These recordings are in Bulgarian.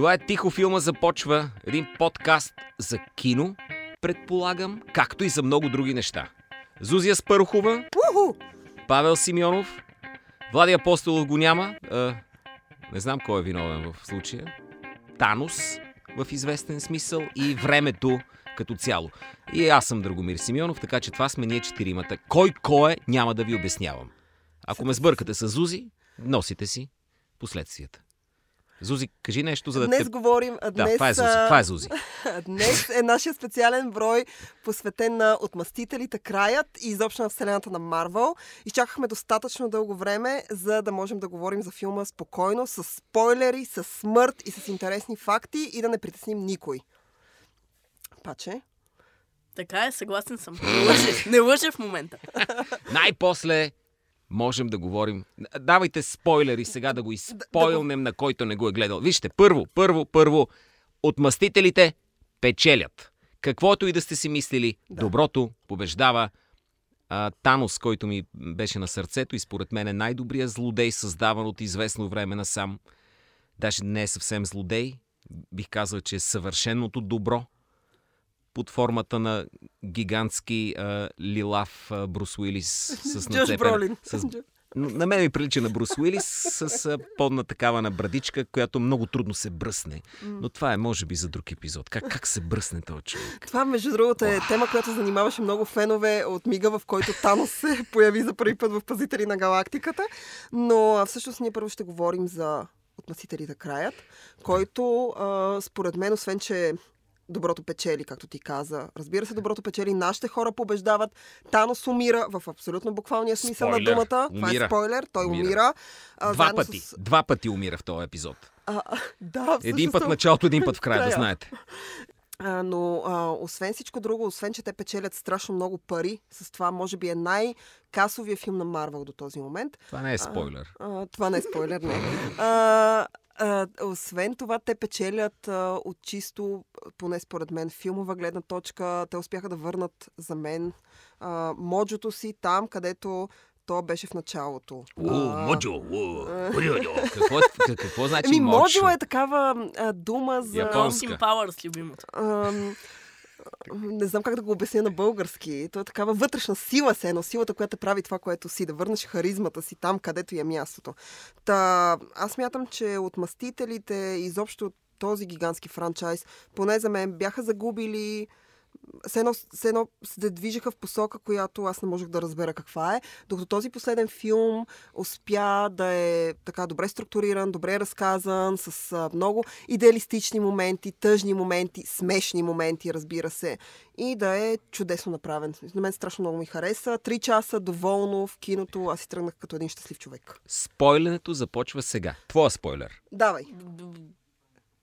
Това е Тихо филма започва, един подкаст за кино, предполагам, както и за много други неща. Зузия Спърхова, Уху! Павел Симеонов, Влади Апостолов го няма. А, не знам кой е виновен в случая. Танос в известен смисъл и времето като цяло. И аз съм Драгомир Симеонов, така че това сме ние четиримата. Кой кой е, няма да ви обяснявам. Ако ме сбъркате с Зузи, носите си последствията. Зузи, кажи нещо, за да Днес те... говорим... а Да, Днес, това е Зузи. Това е Зузи. Днес е нашия специален брой, посветен на отмъстителите, краят и изобщо на вселената на Марвел. Изчакахме достатъчно дълго време, за да можем да говорим за филма спокойно, с спойлери, с смърт и с интересни факти и да не притесним никой. Паче? Така е, съгласен съм. Не лъже, не лъже в момента. Най-после можем да говорим. Давайте спойлери сега да го изспойлнем на който не го е гледал. Вижте, първо, първо, първо, отмъстителите печелят. Каквото и да сте си мислили, Да. доброто побеждава. А, Танос, който ми беше на сърцето и според мен е най-добрият злодей, създаван от известно време насам. Даже не е съвсем злодей. Бих казал, че е съвършеното добро под формата на гигантски а, лилав а, Брус Уилис с. Бролин. С... На мен ми прилича на Брус Уилис с а, подна такава на брадичка, която много трудно се бръсне. Но това е, може би, за друг епизод. Как, как се бръсне този човек? Това, между другото, е тема, която занимаваше много фенове от мига, в който Танос се появи за първи път в Пазители на галактиката. Но всъщност ние първо ще говорим за Отмъстителите краят, който а, според мен, освен че доброто печели, както ти каза. Разбира се, доброто печели, нашите хора побеждават. Танос умира в абсолютно буквалния смисъл Спойлер. на думата. Това Умира. е спойлер, той Умира. умира. А, Два пъти. С... Два пъти умира в този епизод. А, а, да, Един всъщност път в началото, един път в края, да знаете. А, но а, освен всичко друго, освен, че те печелят страшно много пари, с това може би е най-касовия филм на Марвел до този момент. Това не е спойлер. А, това не е спойлер, не. А, а, освен това, те печелят а, от чисто, поне според мен, филмова гледна точка. Те успяха да върнат за мен а, моджото си там, където то беше в началото. О, моджо, какво, какво значи Еми, моджо? моджо е такава а, дума за... Японска. Austin Powers, любимото. Не знам как да го обясня на български. То е такава вътрешна сила се едно, силата, която прави това, което си, да върнеш харизмата си там, където е мястото. Та, аз мятам, че отмъстителите, изобщо този гигантски франчайз, поне за мен, бяха загубили все едно, все едно се движеха в посока, която аз не можех да разбера каква е, докато този последен филм успя да е така добре структуриран, добре разказан, с а, много идеалистични моменти, тъжни моменти, смешни моменти, разбира се, и да е чудесно направен. На мен страшно много ми хареса. Три часа доволно в киното, аз си тръгнах като един щастлив човек. Спойлянето започва сега. Твоя спойлер. Давай.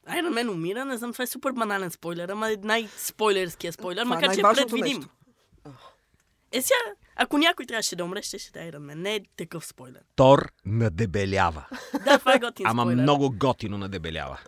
Iron Man умира, не знам, това е супер банален спойлер, ама е най-спойлерския спойлер, Това е макар че е предвидим. нещо. Е сега, ако някой трябваше да умре, ще ще да е Iron Man. Не е такъв спойлер. Тор надебелява. Да, това е готин Ама спойлер. много готино надебелява.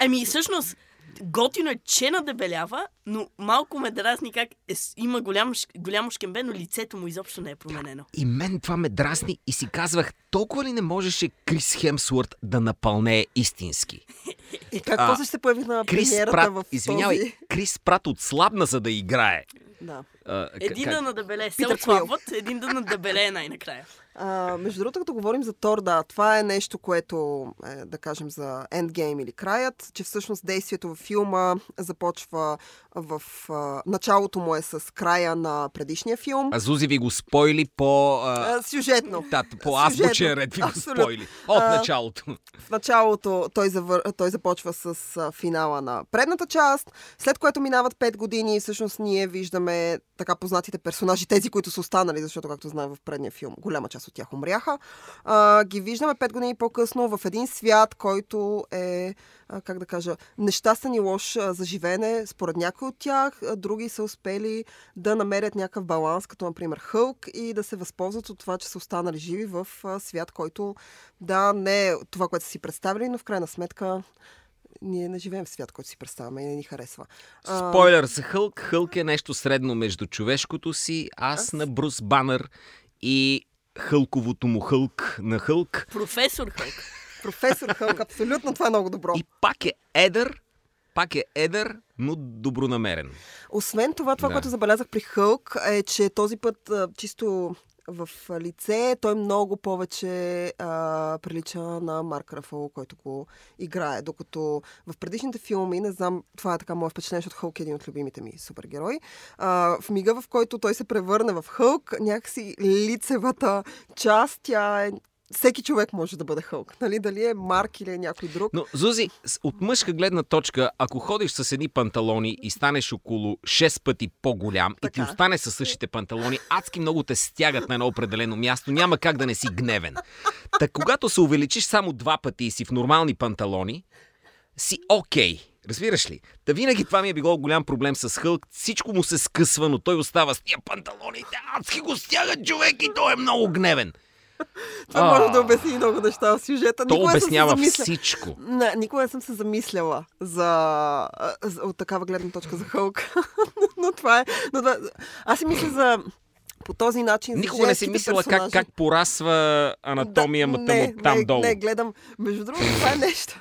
Ами, всъщност, готино е, че надебелява, но малко ме дразни как е, има голям, голямо шкембе, но лицето му изобщо не е променено. И мен това ме дразни и си казвах, толкова ли не можеше Крис Хемсворт да напълне истински? И как А, после ще се появих на Крис премиерата Прат, в извинявай, този... Крис Прат отслабна за да играе. Да. А, Един как- да надебеле се отслабват, един да надебелее най-накрая. А, между другото, като говорим за Тор, да, това е нещо, което, е, да кажем, за Endgame или краят, че всъщност действието във филма започва в... А, началото му е с края на предишния филм. А Зузи ви го спойли по... А... А, сюжетно. Да, по азбучен ред ви го спойли. От А, началото. В началото той, завър... той започва с а, финала на предната част, след което минават 5 години и всъщност ние виждаме така познатите персонажи, тези, които са останали, защото, както знаем в предния филм, голяма част от тях умряха. А, ги виждаме 5 години по-късно в един свят, който е, а, как да кажа, нещастен и лош а, за живеене, според някои от тях, а, други са успели да намерят някакъв баланс, като например Хълк и да се възползват от това, че са останали живи в а, свят, който да, не е това, което са си представили, но в крайна сметка ние не живеем в свят, който си представяме и не ни харесва. Спойлер за Хълк. Хълк е нещо средно между човешкото си, аз на Брус Банър и Хълковото му Хълк на Хълк. Професор Хълк. Професор Хълк, абсолютно това е много добро. И пак е едър, пак е едър, но добронамерен. Освен това, това, Да. което забелязах при Хълк, е, че този път а, чисто в лице той много повече а, прилича на Марк Рафало, който го играе. Докато в предишните филми, не знам, това е така мое впечатление, защото Хълк е един от любимите ми супергерои. А, в мига, в който той се превърне в Хълк, някакси лицевата част, тя е всеки човек може да бъде Хълк. Нали? Дали е Марк или е някой друг. Но, Зузи, от мъжка гледна точка, ако ходиш с едни панталони и станеш около 6 пъти по-голям и ти Така. остане със същите панталони, адски много те стягат на едно определено място, няма как да не си гневен. Та когато се увеличиш само два пъти и си в нормални панталони, си окей. Разбираш ли? Та винаги това ми е било голям проблем с Хълк. Всичко му се скъсва, но той остава с тия панталони. Те адски го стягат човек и той е много гневен. Това може А. да обясни много неща в сюжета. То Никога обяснява замисля- всичко. Не, никога не съм се замисляла за, от такава гледна точка за Хълк. но това е... Но това, аз си мисля за по този начин Никога не си мислила как, персонажи. как порасва анатомия да, му там не, долу. Не, гледам. Между другото, това е нещо.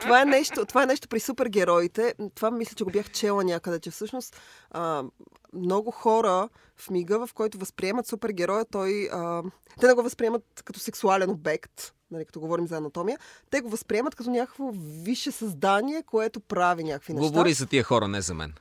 Това, е нещо това е нещо при супергероите. Това мисля, че го бях чела някъде, че всъщност а, много хора в мига, в който възприемат супергероя, той... А, те не го възприемат като сексуален обект, нали, като говорим за анатомия. Те го възприемат като някакво висше създание, което прави някакви неща. Говори за тия хора, не за мен.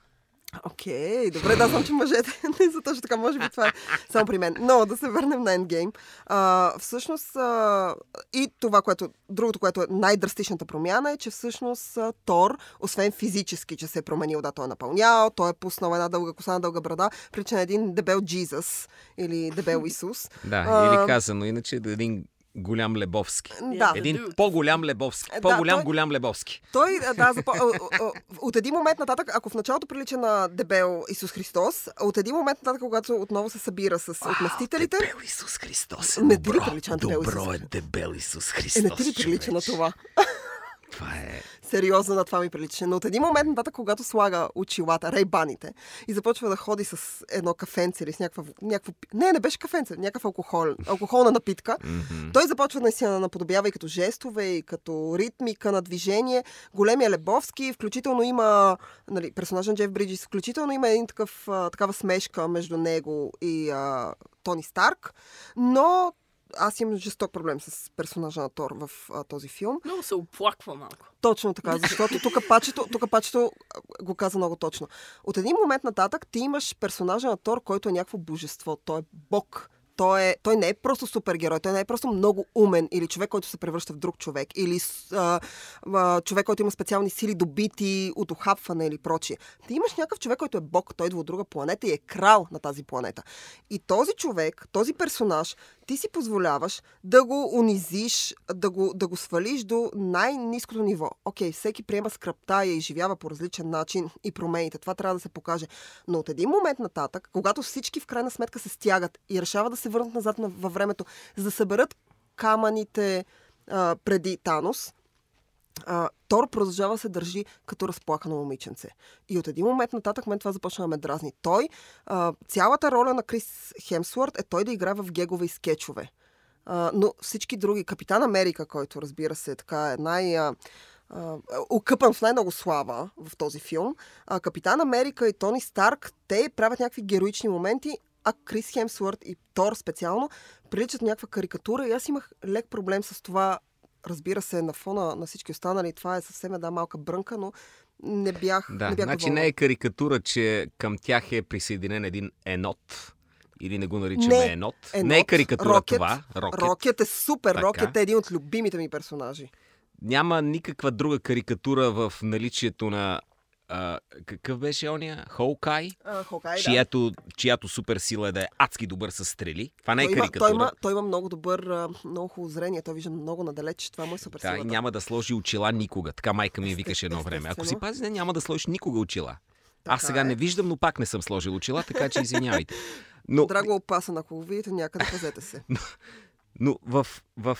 Окей, добре, да знам, че мъжете не са точно така, може би това е само при мен. Но да се върнем на Endgame. А, всъщност, а, и това, което, другото, което е най-драстичната промяна е, че всъщност а, Тор, освен физически, че се е променил, да, той е напълнял, той е пуснал една дълга коса на дълга брада, прилича на един дебел Джизъс или дебел Исус. Да, А, или казано иначе един голям Лебовски. Да. Един по-голям Лебовски. Е, да, По-голям, той- голям Лебовски. Той, а, да, запо... а, а, а, от един момент нататък, ако в началото прилича на дебел Исус Христос, от един момент нататък, когато отново се събира с отместителите, Дебел Исус Христос е Не ти ли прилича на дебел Исус Добро е Христос? дебел Исус е, Христос. не ти ли прилича на това? Това е... Сериозно на това ми прилича. Но от един момент нататък, когато слага очилата, рейбаните, и започва да ходи с едно кафенце или с някаква... някакво... Не, не беше кафенце, някакъв алкохол, алкохолна напитка. Той започва наистина да наподобява и като жестове, и като ритмика на движение. Големия Лебовски, включително има нали, персонаж на Джеф Бриджис, включително има един такъв, такава смешка между него и а, Тони Старк, но аз имам жесток проблем с персонажа на Тор в а, този филм. Много се оплаква малко. Точно така, защото тук пачето, тук пачето го каза много точно. От един момент нататък ти имаш персонажа на Тор, който е някакво божество. Той е бог. Той, е, той не е просто супергерой, той не е просто много умен или човек, който се превръща в друг човек, или а, а, човек, който има специални сили, добити от охапване или прочие. Ти имаш някакъв човек, който е бог, той идва от друга планета и е крал на тази планета. И този човек, този персонаж, ти си позволяваш да го унизиш, да го, да го свалиш до най-низкото ниво. Окей, всеки приема скръпта я изживява по различен начин и промените. Това трябва да се покаже. Но от един момент нататък, когато всички в крайна сметка се стягат и решават да се върнат назад на- във времето, за да съберат камъните а, преди Танос, а, Тор продължава се държи като разплакано момиченце. И от един момент нататък мен това започна да ме дразни. Той, а, цялата роля на Крис Хемсворт е той да играе в гегове и скетчове. А, но всички други, Капитан Америка, който разбира се така е най- а, а, окъпан в най-много слава в този филм, а, Капитан Америка и Тони Старк, те правят някакви героични моменти, а Крис Хемсворт и Тор специално приличат някаква карикатура и аз имах лек проблем с това разбира се, на фона на всички останали, това е съвсем една малка брънка, но не бях, Да, не бях значи доволна. не е карикатура, че към тях е присъединен един енот. Или не го наричаме Не, енот. Енот, Не е карикатура Рокет, това. Рокет. Рокет е супер. Така. Рокет е един от любимите ми персонажи. Няма никаква друга карикатура в наличието на а, какъв беше ония? Хоукай? А, Хокай, да. чиято, чиято супер сила е да е адски добър с стрели. Това не е той, има, карикатура. той, има, той има много добър, много хубаво зрение. Той вижда много надалеч. Това му е супер Да, няма да сложи очила никога. Така майка ми викаше едно време. Ако си пази, не, няма да сложиш никога очила. Аз сега е. не виждам, но пак не съм сложил очила, така че извинявайте. Но, Драго опасен, ако го видите някъде, пазете се. но в, в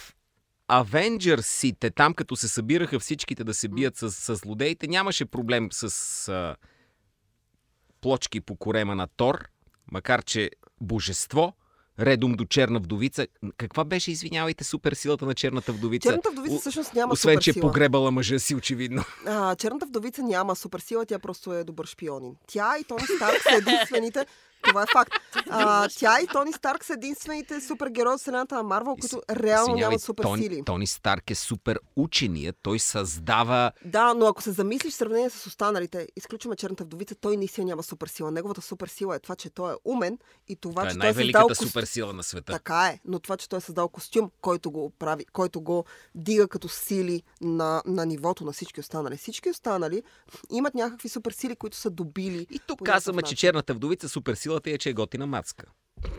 Авенджърсите, там като се събираха всичките да се бият с, с злодеите, нямаше проблем с а, плочки по корема на Тор, макар че божество, редом до черна вдовица. Каква беше, извинявайте, суперсилата на черната вдовица? Черната вдовица всъщност няма Освен, че е суперсила. погребала мъжа си, очевидно. А, черната вдовица няма суперсила, тя просто е добър шпионин. Тя и Тони Старк са единствените. Това е факт. А, тя и Тони Старк са единствените супергерои от вселената на Марвел, които реално Извинявай, нямат суперсили. Тони, Тони Старк е супер учения. Той създава... Да, но ако се замислиш в сравнение с останалите, изключваме черната вдовица, той наистина няма суперсила. Неговата суперсила е това, че той е умен и това, Това е че той е създал костюм. суперсила на света. Така е, но това, че той е създал костюм, който го прави, който го дига като сили на, на нивото на всички останали. Всички останали имат някакви суперсили, които са добили. И тук казваме, че черната вдовица суперсилата е, че е готина мацка.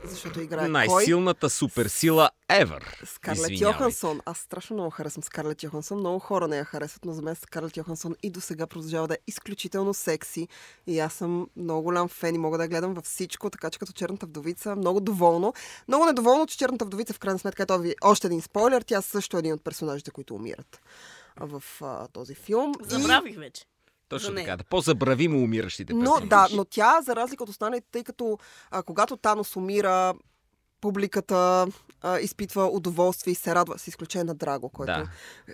Защото играе кой? Най-силната суперсила ever. Скарлет. Йохансон. Аз страшно много харесвам Скарлет Йохансон. Много хора не я харесват, но за мен Скарлет Йохансон и до сега продължава да е изключително секси. И аз съм много голям фен и мога да я гледам във всичко, така че като черната вдовица, много доволно. Много недоволно, че черната вдовица в крайна сметка, ето ви още един спойлер, тя също е един от персонажите, които умират в а, този филм. И- Забравих вече. Точно нея. така. Да по-забравимо умиращите Но персонажи. да, но тя, за разлика от останалите, тъй като а, когато Танос умира, публиката а, изпитва удоволствие и се радва, с изключение на Драго, който Да.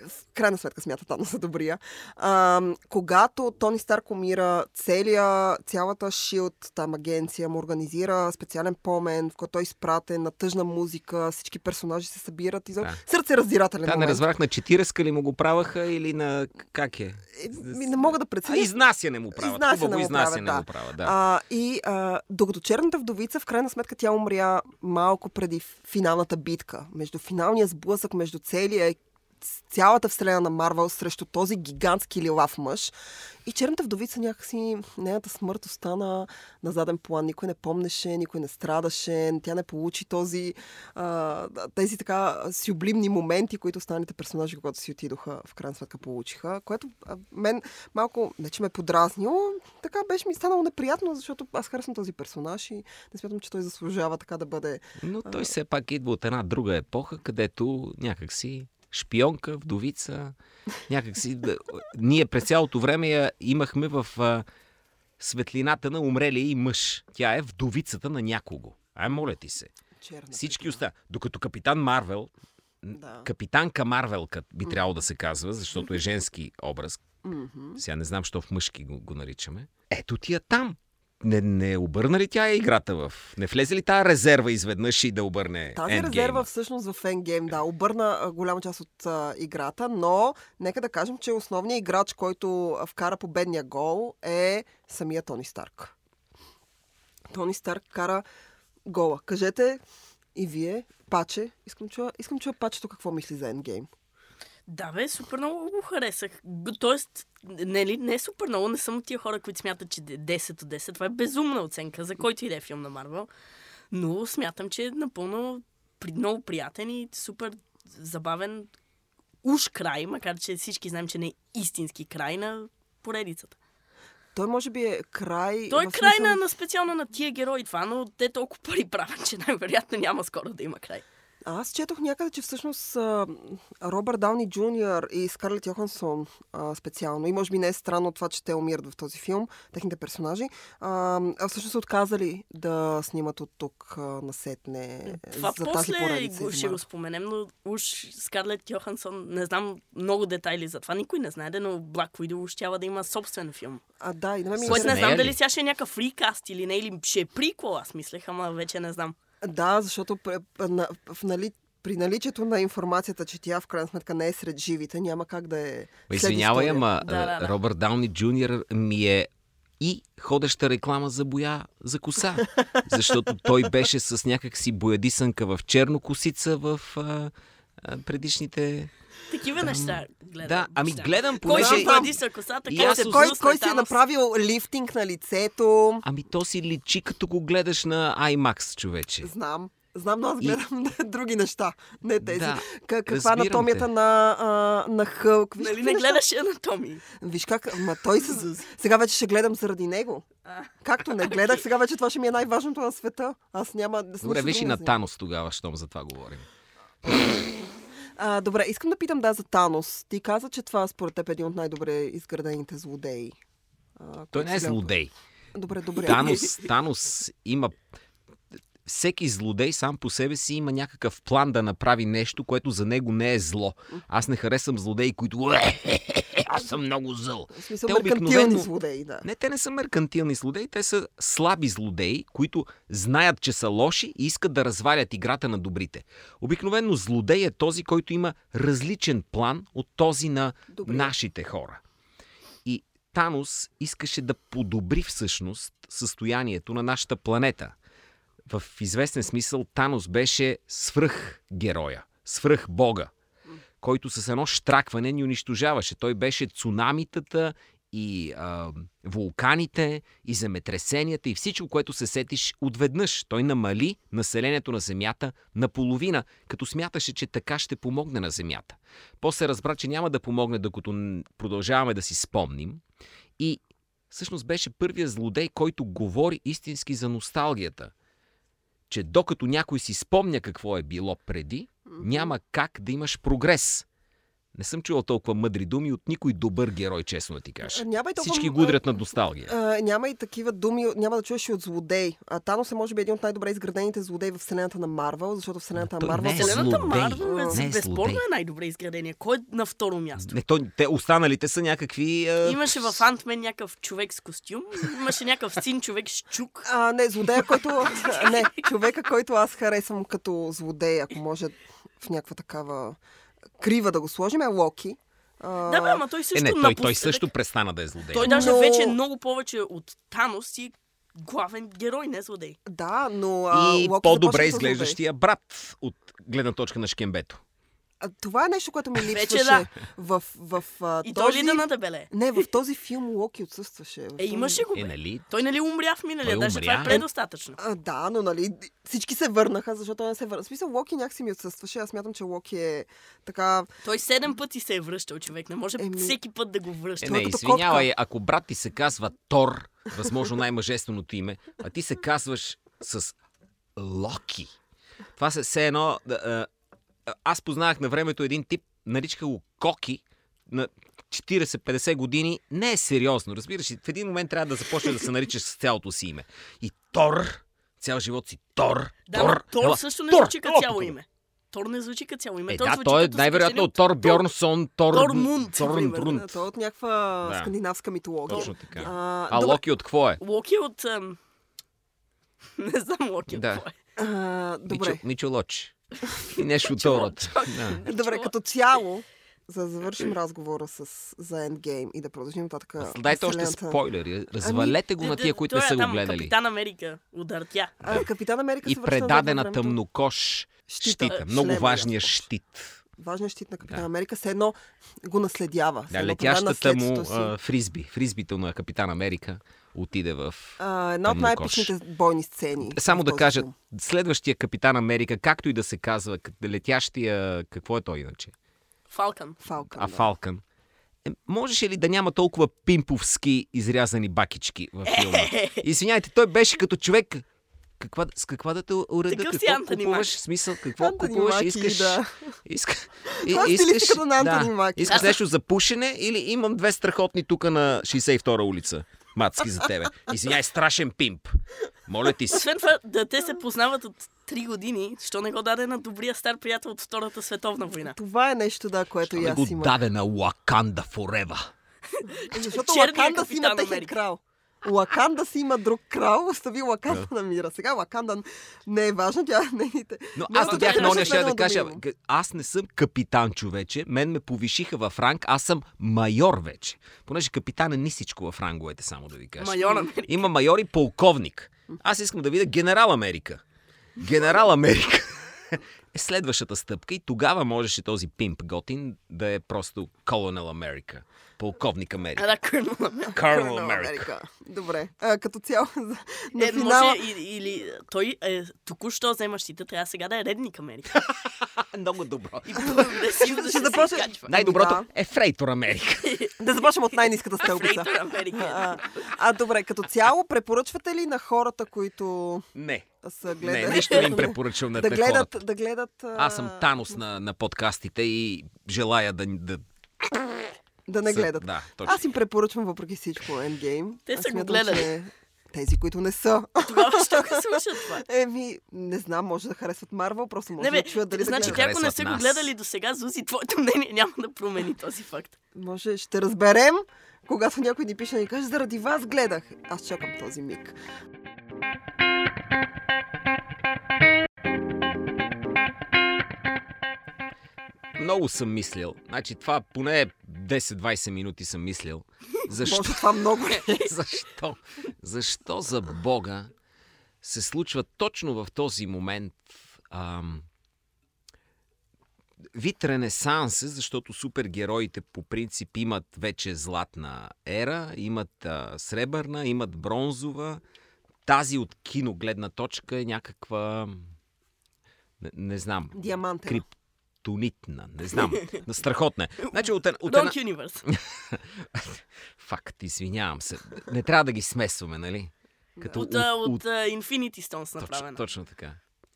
в крайна сметка смята Танос за добрия. А, когато Тони Старк умира, целия, цялата Shield, там агенция, му организира специален помен, в който е изпратен на тъжна музика, всички персонажи се събират и за... Да. сърце раздирателен Та не разбрах на 40 ли му го праваха или на как е? Е, ми, не мога да преценя. изнасяне му правят. Изнасяне му изнасяне правят, му правят, да. А, и а, докато черната вдовица, в крайна сметка тя умря малко преди финалната битка. Между финалния сблъсък, между целия цялата вселена на Марвел срещу този гигантски лилав мъж. И черната вдовица някакси, нейната смърт остана на заден план. Никой не помнеше, никой не страдаше, тя не получи този, а, тези така сюблимни моменти, които останалите персонажи, когато си отидоха, в крайна сметка получиха. Което а, мен малко, не че ме е подразнило, така беше ми станало неприятно, защото аз харесвам този персонаж и не смятам, че той заслужава така да бъде Но той все пак идва от една друга епоха, където някакси шпионка, вдовица, някакси... да- Ние през цялото време я имахме в а, светлината на умрелия и мъж. Тя е вдовицата на някого. Ай, моля ти се. черна. Всички оста. Докато капитан Марвел, Да. капитанка Марвелка би трябвало да се казва, защото е женски образ. Сега не знам, що в мъжки го, го наричаме. Ето ти я там. Не, не обърна ли тя играта в... Не влезе ли тази резерва изведнъж и да обърне Тази Endgame-а? резерва всъщност в Endgame, да, обърна голяма част от а, играта, но нека да кажем, че основният играч, който вкара победния гол е самия Тони Старк. Тони Старк кара гола. Кажете и вие, Паче, искам чуя, искам чуя Пачето какво мисли за Endgame. Да, бе, супер много го харесах. Тоест, не, ли, не е супер много, не съм от тия хора, които смятат, че 10 от 10. Това е безумна оценка за който и да е филм на Марвел. Но смятам, че е напълно при, много приятен и супер забавен уж край, макар че всички знаем, че не е истински край на поредицата. Той може би е край... Той е край смисъл- на, на специално на тия герои това, но те толкова пари правят, че най-вероятно няма скоро да има край. Аз четох някъде, че всъщност Робърт Дауни Джуниор и Скарлет Йохансон а, специално, и може би не е странно това, че те умират в този филм, техните персонажи, а, а всъщност са отказали да снимат от тук а, насетне Това за тази после поредица. го, ще го споменем, но уж Скарлет Йохансон, не знам много детайли за това, никой не знае, но Black Widow трябва да има собствен филм. А, да, и на мен ми е Което не знам дали сега ще е някакъв фрикаст или не, или ще е приквел, аз мислех, ама вече не знам. Да, защото в, нали, при наличието на информацията, че тя в крайна сметка не е сред живите, няма как да е. Извинявай, ама Да, да, да. Робърт Дауни Джуниор ми е и ходеща реклама за боя за коса. Защото той беше с някакси боядисанка в черно косица в а, предишните... Такива неща гледам. Да, ами гледам, Кой понеже... ще бъди са косата, И как аз Кой, кой си е направил лифтинг на лицето? Ами то си личи като го гледаш на IMAX, човече. Знам. Знам, но аз И- гледам други неща, не тези. Да, каква е разбирам анатомията те. на, а, на Хълк? Виж, Нали не неща- гледаш анатомии? Виж как, ма той се... Сега вече ще гледам заради него. А. Както не гледах, сега вече това ще ми е най-важното на света. Аз няма... Добре, виж и на. Танос тогава, щом за това говорим. А, добре, искам да питам да за Танос. Ти каза, че това според теб е един от най-добре изградените злодеи. А, Той не е злодей. Добре, добре. Танос, Танос има... всеки злодей сам по себе си има някакъв план да направи нещо, което за него не е зло. Аз не харесвам злодеи, които аз съм много зъл. Смисъл, Те обикновено- злодеи, да. Не, те не са меркантилни злодеи, те са слаби злодеи, които знаят, че са лоши и искат да развалят играта на добрите. Обикновено злодей е този, който има различен план от този на Добрия. нашите хора. И Танос искаше да подобри всъщност състоянието на нашата планета. В известен смисъл Танос беше свръх героя, свръх бога, който с едно штракване ни унищожаваше. Той беше цунамитата и а, вулканите, и земетресенията, и всичко, което се сетиш отведнъж. Той намали населението на Земята наполовина, като смяташе, че така ще помогне на Земята. После разбра, че няма да помогне, докато продължаваме да си спомним. И всъщност беше първият злодей, който говори истински за носталгията. Че докато някой си спомня какво е било преди, няма как да имаш прогрес. Не съм чувал толкова мъдри думи от никой добър герой, честно да ти кажа. Няма и толкова Всички гудрят на носталгия. А, няма и такива думи, няма да чуеш и от злодей. А Танос е може би един от най-добре изградените злодеи в вселената на Марвел, защото вселената Той на Марвел... е се- Вселената злодей. Марвел е, е безспорно е най-добре изградение. Кой е на второ място? Не, то, те останалите са някакви... А... Имаше в Антмен някакъв човек с костюм, имаше някакъв син човек с чук. А, не, злодея, който... не, човека, който аз харесвам като злодей, ако може в някаква такава крива да го сложим, е Локи. А, Да, бе, ама той Е, също не, той, той също престана да е злодей. Той даже Но- вече е много повече от Танос и главен герой, не злодей. Да, но а, И Локи по-добре изглеждащия брат от гледна точка на Шкембето. Това е нещо, което ми липсваше да. в, в, в И този... той ли да надебеле? Не, в този филм Локи отсъстваше. Е, този- имаше го, Е, бе. нали? Той нали умря в миналия, даже това умря. е предостатъчно. А, да, но нали всички се върнаха, защото той не се върна. В смисъл, Локи някакси ми отсъстваше. Аз смятам, че Локи е така... Той седем пъти се е връщал човек. Не може Еми- всеки път да го връща. Е, е не, извинявай, ако брат ти се казва Тор, възможно най-мъжественото име, а ти се казваш с Локи. Това се все едно... Аз познавах на времето един тип, наричаха го Коки, на 40-50 години. Не е сериозно, разбираш ли? В един момент трябва да започне да се наричаш с цялото си име. И Тор, цял живот си Тор, Да, Тор, Тор ела, също не Тор, звучи като цяло име. Тор не звучи като цяло име. Е, Тор да, той е най-вероятно от Тор Бьорнсон, Тор... Тор... примерно. Трунд. Той е от някаква Да. скандинавска митология. Точно така. А, А добре, Локи от какво е? Локи от... ам, Не знам Локи от Да. какво е. а, добре. Мичо, Мичо Лоч. И нещо от род. Да. Добре, като цяло, за да завършим разговора с, за Endgame и да продължим нататък. Дайте още спойлери. Развалете го на тия, които не е са го гледали. Капитан Америка удъртя. А, Капитан Америка И се връща назад предаде във на времето. тъмнокош Щита. щита. Много важния щит. Важният щит на Капитан Да. Америка, все едно го наследява. Да, летящата му си. а, фризби. Фризбито на Капитан Америка отиде в... А, една от най-епичните бойни сцени. Само в да кажа, филм. следващия Капитан Америка, както и да се казва, летящия... Какво е той иначе? Фалкън. Фалкън. А да. Фалкън. Е, можеше ли да няма толкова пимповски изрязани бакички във филма? Извинявайте, той беше като човек... Каква, с каква да те уреда? Такъв си Какво Антони купуваш? Маки. В смисъл, какво Антони купуваш? Маки, Искаш... да. Иска, е стилистиката на Антони да, Маки. Искаш нещо за пушене или имам две страхотни тука на 62-а улица? Мацки за тебе. Извиняй, страшен пимп. Моля ти се. Освен това, да те се познават от 3 години, що не го даде на добрия стар приятел от Втората световна война. Това е нещо, да, което и Не аз го имам. даде на Wakanda Forever. Защото Черният Лаканда си има техен крал. Лаканда си има друг крал, остави Лаканда на мира. Сега Лаканда не е важна, тя нейните. Но Не, аз не бях оня, ще да кажа, аз не съм капитан, човече. Мен ме повишиха в ранг, аз съм майор вече. Понеже капитан е нисичко в ранговете, само да ви кажа. Майор Америка. Има майор и полковник. Аз искам да видя генерал Америка. Генерал Америка е следващата стъпка и тогава можеше този пимп готин да е просто Колонел Америка. Полковник А Америка. да, Кърнал Америка. Колонел на Америка. Добре. А, като цяло, за- на Е, финала... може или, или той е току-що вземащите, трябва сега да е редник Америка. Много добро. И прогресивно да Ще започне-. Най-доброто Да. е Фрейтор Америка. Да започнем от най-низката стълбица. Фрейтор Америка. А, а, добре, като цяло, препоръчвате ли на хората, които Не. са гледали... Не, нищо не им препоръчвам на да гледат, хората. да гледат... а, Аз съм Танос на, на подкастите и желая да... да Да не са- гледат. Да, точно. Аз им препоръчвам въпреки всичко Endgame. Те Аз са го гледали. че Тези, които не са. Тогава що го слушат това? Еми, не знам, може да харесват Марвел, просто може Не, бе, да чуят дали значи да ако не са го гледали до сега, Зузи, твоето мнение няма да промени този факт. Може, ще разберем, когато някой ни пише и каже, заради вас гледах. Аз чакам този миг. Много съм мислил. Значи това поне 10-20 минути съм мислил. Защо? Може това много е. Защо? Защо за Бога се случва точно в този момент ам, вид ренесанс, защото супергероите по принцип имат вече златна ера, имат а, сребърна, имат бронзова. Тази от кино гледна точка е някаква... Не, не знам. Диамантен. Криптонитна. Не знам. Страхотна е. Значи от, от една... Universe. Факт, извинявам се. Не трябва да ги смесваме, нали? Като От, а, от, а, Infinity Stones направена. Точно, точно така.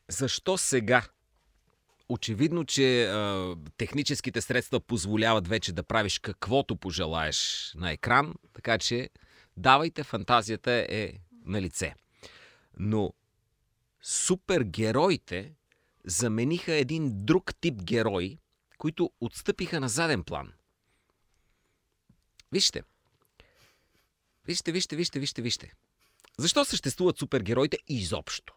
Защо сега? Очевидно, че а, техническите средства позволяват вече да правиш каквото пожелаеш на екран, така че давайте, фантазията е на лице. Но супергероите замениха един друг тип герои, които отстъпиха на заден план. Вижте. Вижте, вижте, вижте, вижте, вижте. Защо съществуват супергероите изобщо?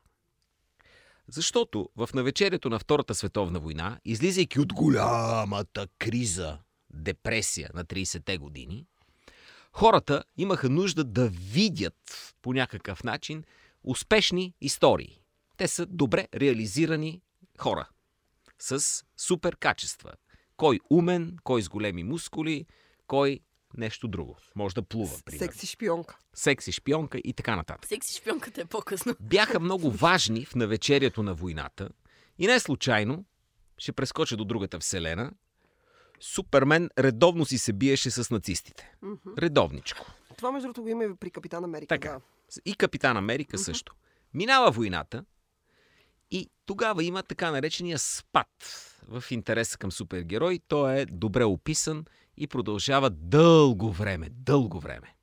Защото в навечерието на Втората световна война, излизайки от голямата криза, депресия на 30-те години, хората имаха нужда да видят по някакъв начин успешни истории. Те са добре реализирани хора с супер качества. Кой умен, кой с големи мускули, кой нещо друго. Може да плува, примерно. Секси шпионка. Секси шпионка и така нататък Секси шпионката е по-късно. бяха много важни в навечерието на войната и не случайно, ще прескоча до другата вселена, Супермен редовно си се биеше с нацистите. Редовничко. Това, между другото, го има и при Капитан Америка. Така. Да. И Капитан Америка също. Минава войната и тогава има така наречения спад в интереса към супергерой. Той е добре описан и продължава дълго време. Дълго време.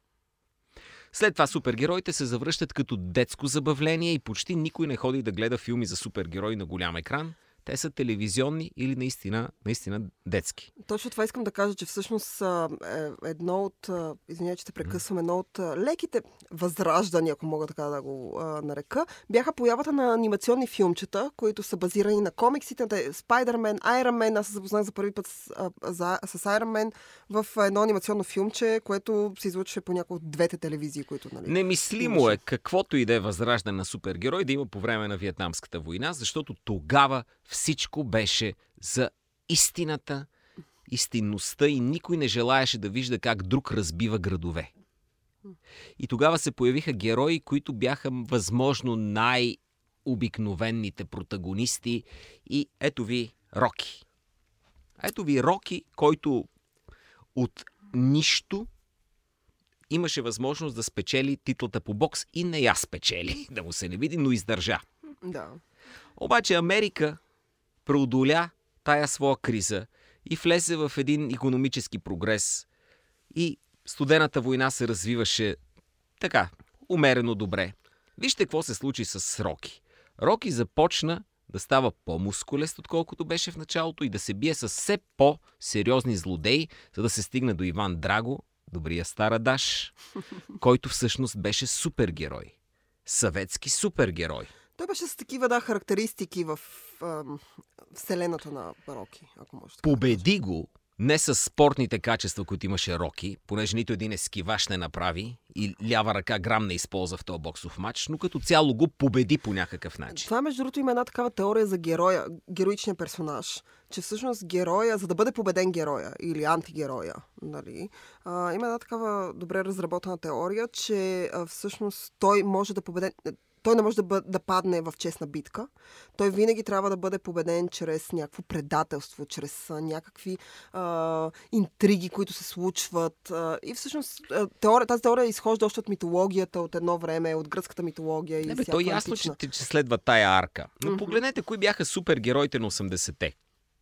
След това супергероите се завръщат като детско забавление и почти никой не ходи да гледа филми за супергерои на голям екран. Те са телевизионни или наистина, наистина детски. Точно това искам да кажа, че всъщност е едно от, а, извинявай, че те прекъсвам, едно от леките възраждания, ако мога така да го нарека, бяха появата на анимационни филмчета, които са базирани на комиксите, те- Spider-Man, Iron Man, аз се запознах за първи път с, за, с Iron Man в едно анимационно филмче, което се излучваше по някои от двете телевизии, които, нали? Немислимо е каквото и да е възраждане на супергерой да има по време на Виетнамската война, защото тогава всичко беше за истината, истинността и никой не желаеше да вижда как друг разбива градове. И тогава се появиха герои, които бяха възможно най-обикновените протагонисти и ето ви Роки. Ето ви Роки, който от нищо имаше възможност да спечели титлата по бокс и не я спечели, да му се не види, но издържа. Да. Обаче Америка преодоля тая своя криза и влезе в един економически прогрес и студената война се развиваше така, умерено добре. Вижте какво се случи с Роки. Роки започна да става по-мускулест, отколкото беше в началото и да се бие с все по-сериозни злодеи, за да се стигне до Иван Драго, добрия стара Даш, който всъщност беше супергерой. Съветски супергерой. Той беше с такива, да, характеристики в ам, вселената на Роки, ако може да Победи го не с спортните качества, които имаше Роки, понеже нито един ескиваш не направи и лява ръка грам не използва в този боксов матч, но като цяло го победи по някакъв начин. Това, между другото, има една такава теория за героя, героичния персонаж, че всъщност героя, за да бъде победен героя или антигероя, нали, а, има една такава добре разработена теория, че а, всъщност той може да победе... Той не може да, бъ... да падне в честна битка. Той винаги трябва да бъде победен чрез някакво предателство, чрез а, някакви а, интриги, които се случват. А, и всъщност а, теория, тази теория изхожда още от митологията, от едно време, от гръцката митология. и Не, бе, то ясно, че, че следва тая арка. Но погледнете кои бяха супергероите на 80-те.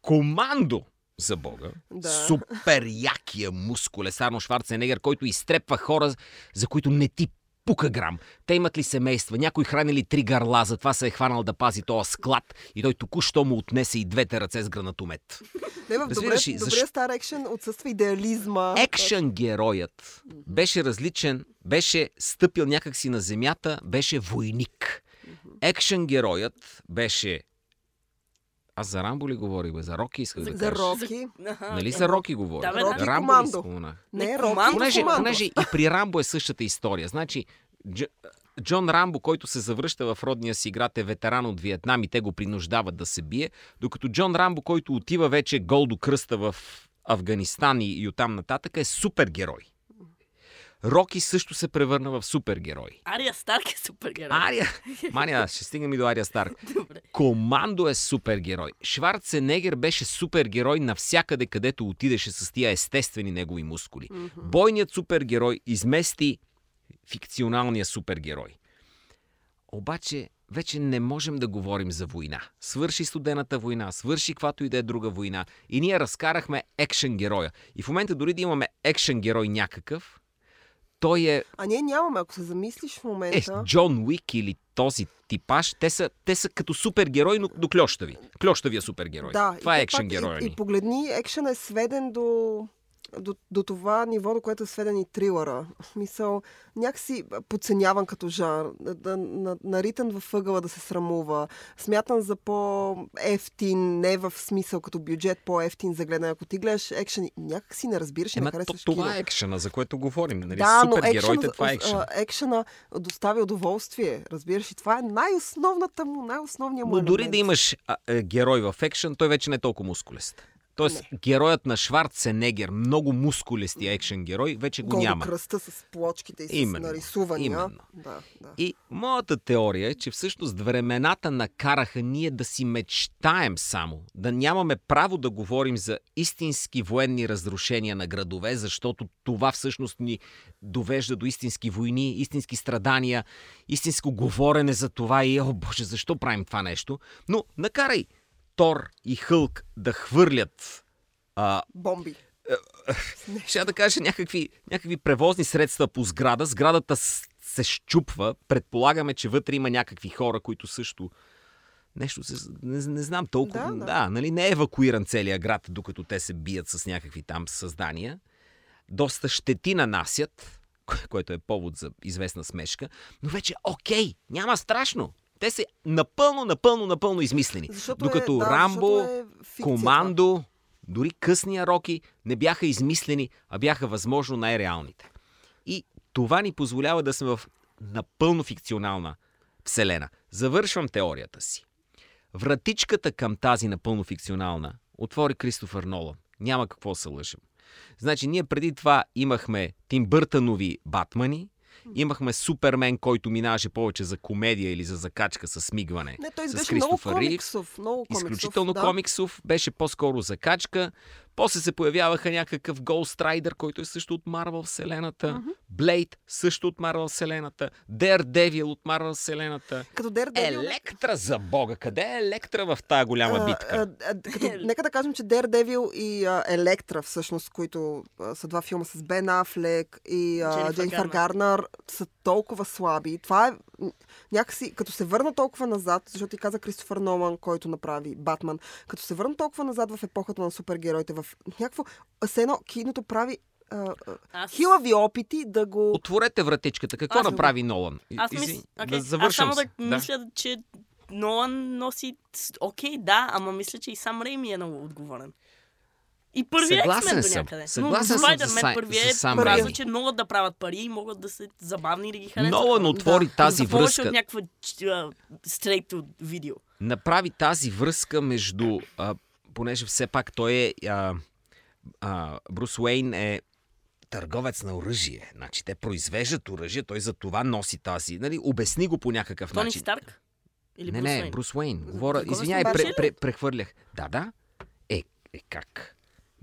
Командо, за Бога. Да. Супер якия мускулес Арно Шварценегер, който изтрепва хора, за които не ти пука грам. Те имат ли семейства? Някой храни ли три гарла, затова се е хванал да пази този склад и той току-що му отнесе и двете ръце с гранатомет. Не, в добре, ли, добрия стар екшен отсъства идеализма. Екшен героят беше различен, беше стъпил някакси на земята, беше войник. Екшен героят беше... Аз за Рамбо ли говорих, бе? За Роки исках да За кажа. Роки. Аха, Нали е, за Роки говоря? Да, Роки да. Рамбо ли Командо. споменах? Не, Роки. командо. Понеже, командо. понеже и при Рамбо е същата история. Значи, Дж... Джон Рамбо, който се завръща в родния си град, е ветеран от Виетнам и те го принуждават да се бие, докато Джон Рамбо, който отива вече гол до кръста в Афганистан и, и оттам нататък, е супергерой. Роки също се превърна в супергерой. Ария Старк е супергерой. Ария... Мания, ще стигнем и до Ария Старк. Добре. Командо е супергерой. Шварценегер беше супергерой навсякъде, където отидеше с тия естествени негови мускули. Бойният супергерой измести фикционалния супергерой. Обаче вече не можем да говорим за война. Свърши студената война, свърши каквато и да е друга война. И ние разкарахме екшен героя. И в момента дори да имаме екшен герой някакъв, той е А ние нямаме, ако се замислиш в е, момента. Джон Уик или този типаж, те са, те са като супергерой, но до клещави. Клещавия супергерой. Да, Това е екшен героя И, и погледни, екшен е сведен до, до, до това ниво, до което е сведен и трилъра. Мисъл, някакси подценяван като жанр, наритан във ъгъла да се срамува, смятан за по-ефтин, не в смисъл като бюджет по-ефтин за гледане. Ако ти гледаш екшен, някакси не разбираш и не Ема, то, харесваш това кино. е екшена, за което говорим. Нали? Да, но Супергероите, екшена, това е екшен. а, екшена доставя удоволствие, разбираш и това е най-основната му, най-основният му Но дори елемент. да имаш а, е, герой в екшен, той вече не е толкова мускулест. Тоест, героят на Шварценегер, много мускулестия екшен герой, вече го Гол до няма. кръста с плочките и с Именно, нарисувания. именно. Да, да. И моята теория е, че всъщност времената накараха ние да си мечтаем само, да нямаме право да говорим за истински военни разрушения на градове, защото това всъщност ни довежда до истински войни, истински страдания, истинско говорене за това и, о боже, защо правим това нещо? Но накарай Тор и Хълк да хвърлят а, Бомби. ще да кажа някакви, някакви превозни средства по сграда. Сградата се щупва. Предполагаме, че вътре има някакви хора, които също нещо се... Не, не знам толкова. Да, да. да, нали? Не е евакуиран целият град, докато те се бият с някакви там създания. Доста щети нанасят, кое- което е повод за известна смешка. Но вече окей, няма страшно. Те са напълно, напълно, напълно измислени. Защото Докато е, да, Рамбо, е фикция, Командо, дори късния Роки не бяха измислени, а бяха възможно най-реалните. И това ни позволява да сме в напълно фикционална вселена. Завършвам теорията си. Вратичката към тази напълно фикционална отвори Кристофър Нолан. Няма какво се лъжим. Значи, ние преди това имахме Тим Бъртанови Батмани, имахме Супермен, който минаваше повече за комедия или за закачка с смигване. Не, той с беше много комиксов. Много комиксов, Изключително да. комиксов, беше по-скоро закачка. После се появяваха някакъв Ghost Rider, който е също от Марвел вселената. Блейд също от Марвел вселената. Daredevil от Марвел вселената. Като Daredevil... Електра за бога! Къде е Електра в тази голяма А, битка? а, а, като, нека да кажем, че Daredevil и а, Електра, всъщност, които а, са два филма с Бен Афлек и а, Дженнифър. Гарнер, са толкова слаби. Това е някакси, като се върна толкова назад, защото ти каза Кристофър Нолан, който направи Батман, като се върна толкова назад в епохата на супергероите, в някакво... Все едно киното прави Аз- хилави опити да го... Отворете вратичката. Какво Аз- направи Нолан? Аз, изи- мис... okay. да аз завършам само се. да, мисля, че Нолан носи... Окей, да, ама мисля, че и сам Рейми е много отговорен. И първият Съгласен X-Men до съм. някъде. Съгласен Но съм за Сай- първият за сам показва, че могат да правят пари и могат да са забавни и да ги харесват. Нолан хората. отвори Да. тази връзка. от някаква straight to видео. направи тази връзка между, а, понеже все пак той е, а, а, Брус Уейн е търговец на оръжие. Значи те произвеждат оръжие, той за това носи тази. Нали, обясни го по някакъв Тони начин. Старк? Или не, Брус не? Брус Уейн. Говоря, сме пре, бачили. пре, прехвърлях. Да, да. Е, е как?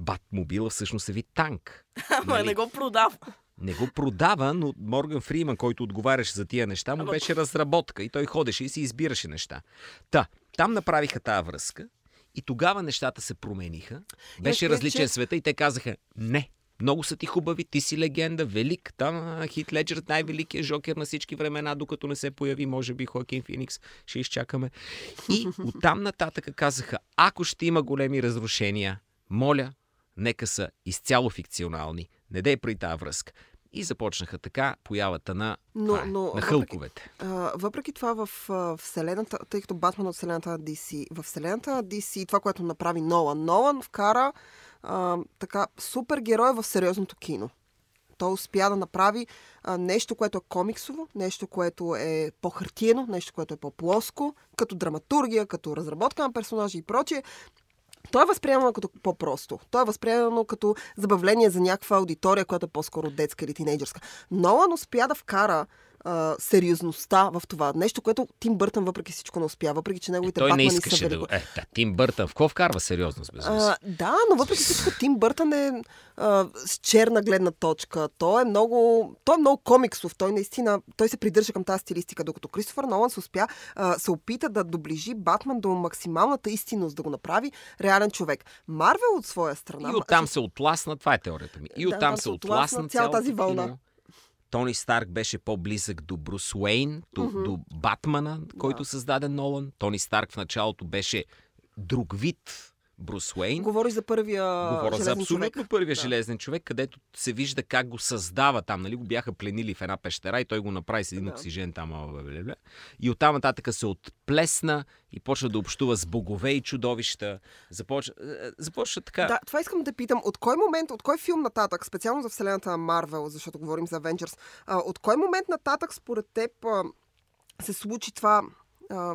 Батмобила всъщност е вид танк. Ама нали? не го продава. Не го продава, но Морган Фриман, който отговаряше за тия неща, му Ама- беше разработка и той ходеше и си избираше неща. Та, там направиха тази връзка и тогава нещата се промениха. Беше те, различен че- света и те казаха, не, много са ти хубави, ти си легенда, велик. Там Хит Леджер, най-великият жокер на всички времена, докато не се появи, може би Хоакин Феникс, ще изчакаме. И оттам нататък казаха, ако ще има големи разрушения, моля, нека са изцяло фикционални. Не дей при тази връзка. И започнаха така появата на, Но- а, но на въпреки- хълковете. А, въпреки това в а, вселената, тъй като Батман е от вселената на DC, в вселената на DC това, което направи Нолан, Нолан вкара а, така супергерой в сериозното кино. Той успя да направи а, нещо, което е комиксово, нещо, което е по-хартиено, нещо, което е по-плоско, като драматургия, като разработка на персонажи и прочие. То е възприемано като по-просто. То е възприемано като забавление за някаква аудитория, която е по-скоро детска или тинейджърска. Нолан успя да вкара а, сериозността в това. Нещо, което Тим Бъртън въпреки всичко не успя, въпреки че неговите Той не са искаше да велико. го... Е, да, Тим Бъртън, в какво вкарва сериозност без А, да, но въпреки всичко Тим Бъртън е а, с черна гледна точка. Той е много, той е много комиксов. Той наистина, той се придържа към тази стилистика, докато Кристофър Нолан се успя, а, се опита да доближи Батман до максималната истинност, да го направи реален човек. Марвел от своя страна. И оттам се отласна, това е теорията ми. И Да, оттам там се отласна отласна цялата тази вълна. кино. Тони Старк беше по-близък до Брус Уейн, до, Мгм. до Батмана, който Да. създаде Нолан. Тони Старк в началото беше друг вид Брус Уейн. Говориш за първия Говоря за абсолютно човек. първия Да. железен човек, където се вижда как го създава там. Нали? Го бяха пленили в една пещера и той го направи с един Да. оксижен там. бе. И оттам нататък се отплесна и почва да общува с богове и чудовища. Започва, е, започва така. Да, това искам да питам. От кой момент, от кой филм нататък, специално за вселената на Марвел, защото говорим за Avengers, от кой момент нататък според теб се случи това, а,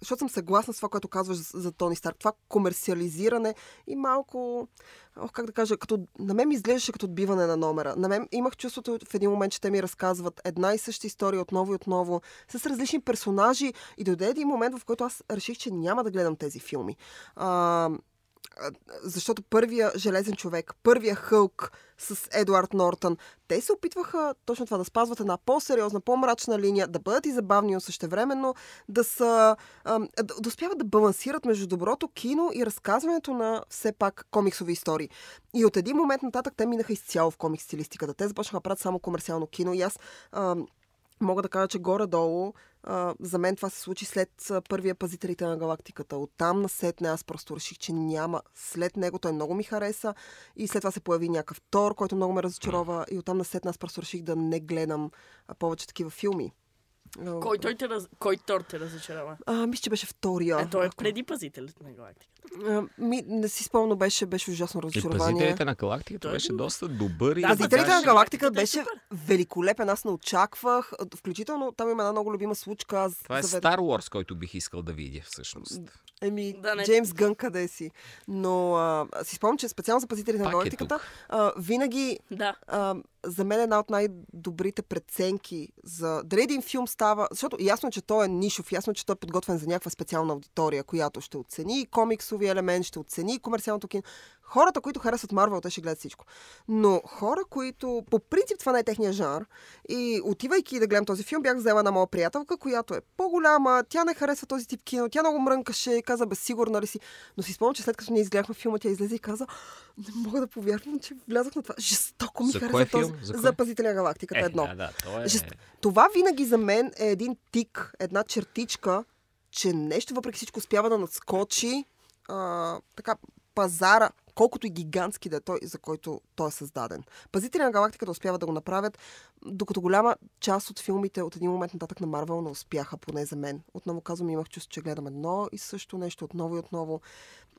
защото съм съгласна с това, което казваш за, за Тони Старк, това комерциализиране и малко, ох, как да кажа, като, на мен ми изглеждаше като отбиване на номера. На мен имах чувството в един момент, че те ми разказват една и съща история отново и отново, с различни персонажи и дойде един момент, в който аз реших, че няма да гледам тези филми. А, защото първия Железен човек, първия Хълк с Едуард Нортън, те се опитваха точно това да спазват една по-сериозна, по-мрачна линия, да бъдат и забавни, но същевременно да са, да, успяват да балансират между доброто кино и разказването на все пак комиксови истории. И от един момент нататък те минаха изцяло в комикс стилистиката. Те започнаха да правят само комерциално кино и аз мога да кажа, че горе-долу а, за мен това се случи след първия Пазителите на галактиката. Оттам насетне аз просто реших, че няма. След него той много ми хареса и след това се появи някакъв Тор, който много ме разочарова и оттам насетне аз просто реших да не гледам повече такива филми. Кой, той те раз... Кой Тор те разочарова? А, мисля, че беше втория. Е, той е преди пазителите на галактиката. Ми, не си спомня, беше, беше ужасно И разочарование. пазителите на галактиката е беше доста добър. и Да, Пазителите на галактиката беше е великолепен. Аз не очаквах. Включително там има една много любима случка. Аз Това е завед- Star Wars, който бих искал да видя всъщност. Еми, Да, не. Джеймс Гън къде си. Но а, си спомням, че специално за пазителите на е галактиката, а, винаги Да. а, за мен е една от най-добрите преценки за дали един филм става, защото ясно е, че той е нишов, ясно е, че той е подготвен за някаква специална аудитория, която ще оцени и комиксови елемент, ще оцени комерциалното кино. Хората, които харесват Марвел, те ще гледат всичко. Но хора, които по принцип това не е техния жанр и отивайки да гледам този филм, бях взела една моя приятелка, която е по-голяма, тя не харесва този тип кино, тя много мрънкаше каза, бе, сигурна ли си? Но си спомням, че след като ние изгледахме филма, тя излезе и каза, не мога да повярвам, че влязах на това. Жестоко ми За хареса този. филм? За кой? За Пазителя галактиката Е, едно. да, да, то е... Жест... Това винаги за мен е един тик, една чертичка, че нещо въпреки всичко успява да надскочи а, така пазара, колкото и гигантски да е той, за който той е създаден. Пазители на галактиката успяват да го направят, докато голяма част от филмите от един момент нататък на Марвел не успяха, поне за мен. Отново казвам, имах чувство, че гледам едно и също нещо отново и отново.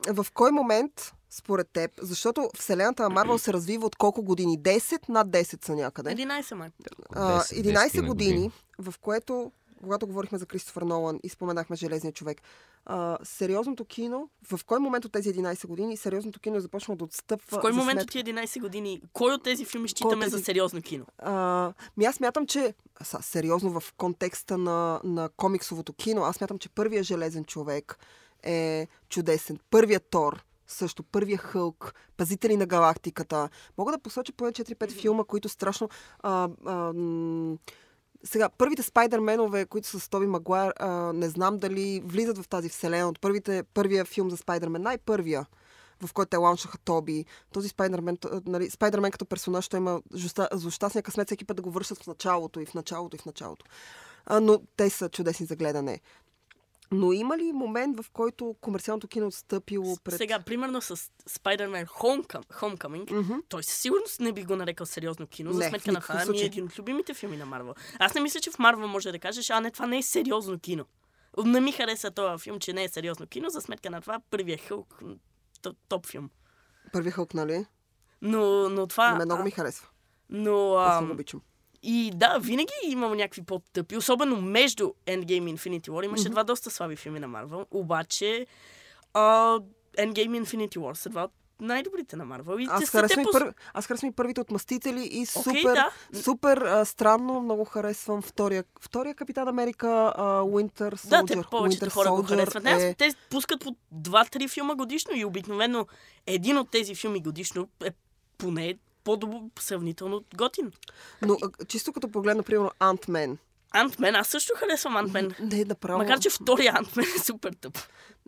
В кой момент, според теб, защото Вселената на Марвел се развива от колко години? 10 над 10 са някъде. 11 май. А, 10 11 години, в което, когато говорихме за Кристофър Нолан и споменахме Железния човек, а, сериозното кино, в кой момент от тези 11 години сериозното кино е започнало да отстъпва В кой момент от тия 11 години, кой от тези филми считаме тези- за сериозно кино? А, ми аз смятам, че са, сериозно в контекста на, на комиксовото кино, аз смятам, че първия Железен човек е чудесен. Първият Тор, също първия Хълк, Пазители на галактиката. Мога да посоча поне 4-5 филма, които страшно... А, а, сега, първите Спайдерменове, които са с Тоби Магуайр, не знам дали влизат в тази вселена. От първите, първия филм за Спайдермен, най-първия. в който те лаунчнаха Тоби. Този Спайдермен, нали, Спайдермен като персонаж, той има злоща- злощастния късмет всеки път да го връщат в началото и в началото и в началото. А, но те са чудесни за гледане. Но има ли момент, в който комерциалното кино отстъпило пред... Сега, примерно с Spider-Man Homecom- Homecoming, Мгм. той със сигурност не би го нарекал сериозно кино, за Не, сметка в на това ми е един от любимите филми на Марвел. Аз не мисля, че в Марвел може да кажеш, а не, това не е сериозно кино. Не ми хареса този филм, че не е сериозно кино, за сметка на това първия Хълк, топ филм. Първи хълк, нали? Но, но това... Мен много ми харесва. Но, Аз а, много обичам. И да, винаги имам някакви по-тъпи, особено между Endgame и Infinity War. Имаше два доста слаби филми на Марвел, обаче а, Endgame и Infinity War са два от най-добрите на Марвел. И Аз са те харесвам, и пър... Аз харесвам и първите отмъстители и супер, да. супер а, странно много харесвам втория, втория Капитан Америка, а, Winter Soldier. Да, те повечето Winter хора го Soldier харесват. Не, Е... аз- Те пускат по 2-3 филма годишно и обикновено един от тези филми годишно е поне по-добро, сравнително готин. Но чисто като погледна, примерно, Ant-Man. Антмен, аз също харесвам Антмен. Не, направо. Макар, че втория Антмен е супер тъп.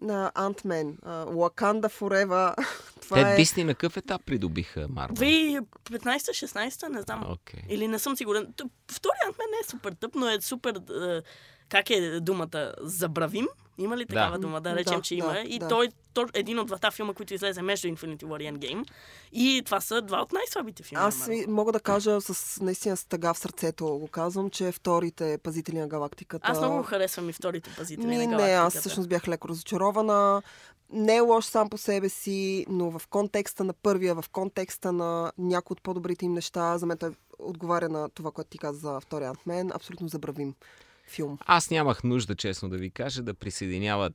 На Ant-Man. а, Wakanda Forever. Това Те е... Дисни на какъв етап придобиха Марвел? 2015-16, не знам. Окей. Или не съм сигурен. Втория Антмен не е супер тъп, но е супер... как е думата? Забравим? Има ли такава Да. дума? Да речем, Да, че да, има. И да. той е един от двата филма, които излезе между Infinity War и Endgame. И това са два от най-слабите филми. Аз ви мога да кажа с наистина с тъга в сърцето го казвам, че вторите пазители на галактиката... Аз много харесвам и вторите пазители Ми, на не, галактиката. аз всъщност бях леко разочарована. Не е лош сам по себе си, но в контекста на първия, в контекста на някои от по-добрите им неща, за мен той отговаря на това, което ти каза за втория Антмен. Абсолютно забравим филм. Аз нямах нужда, честно да ви кажа, да присъединяват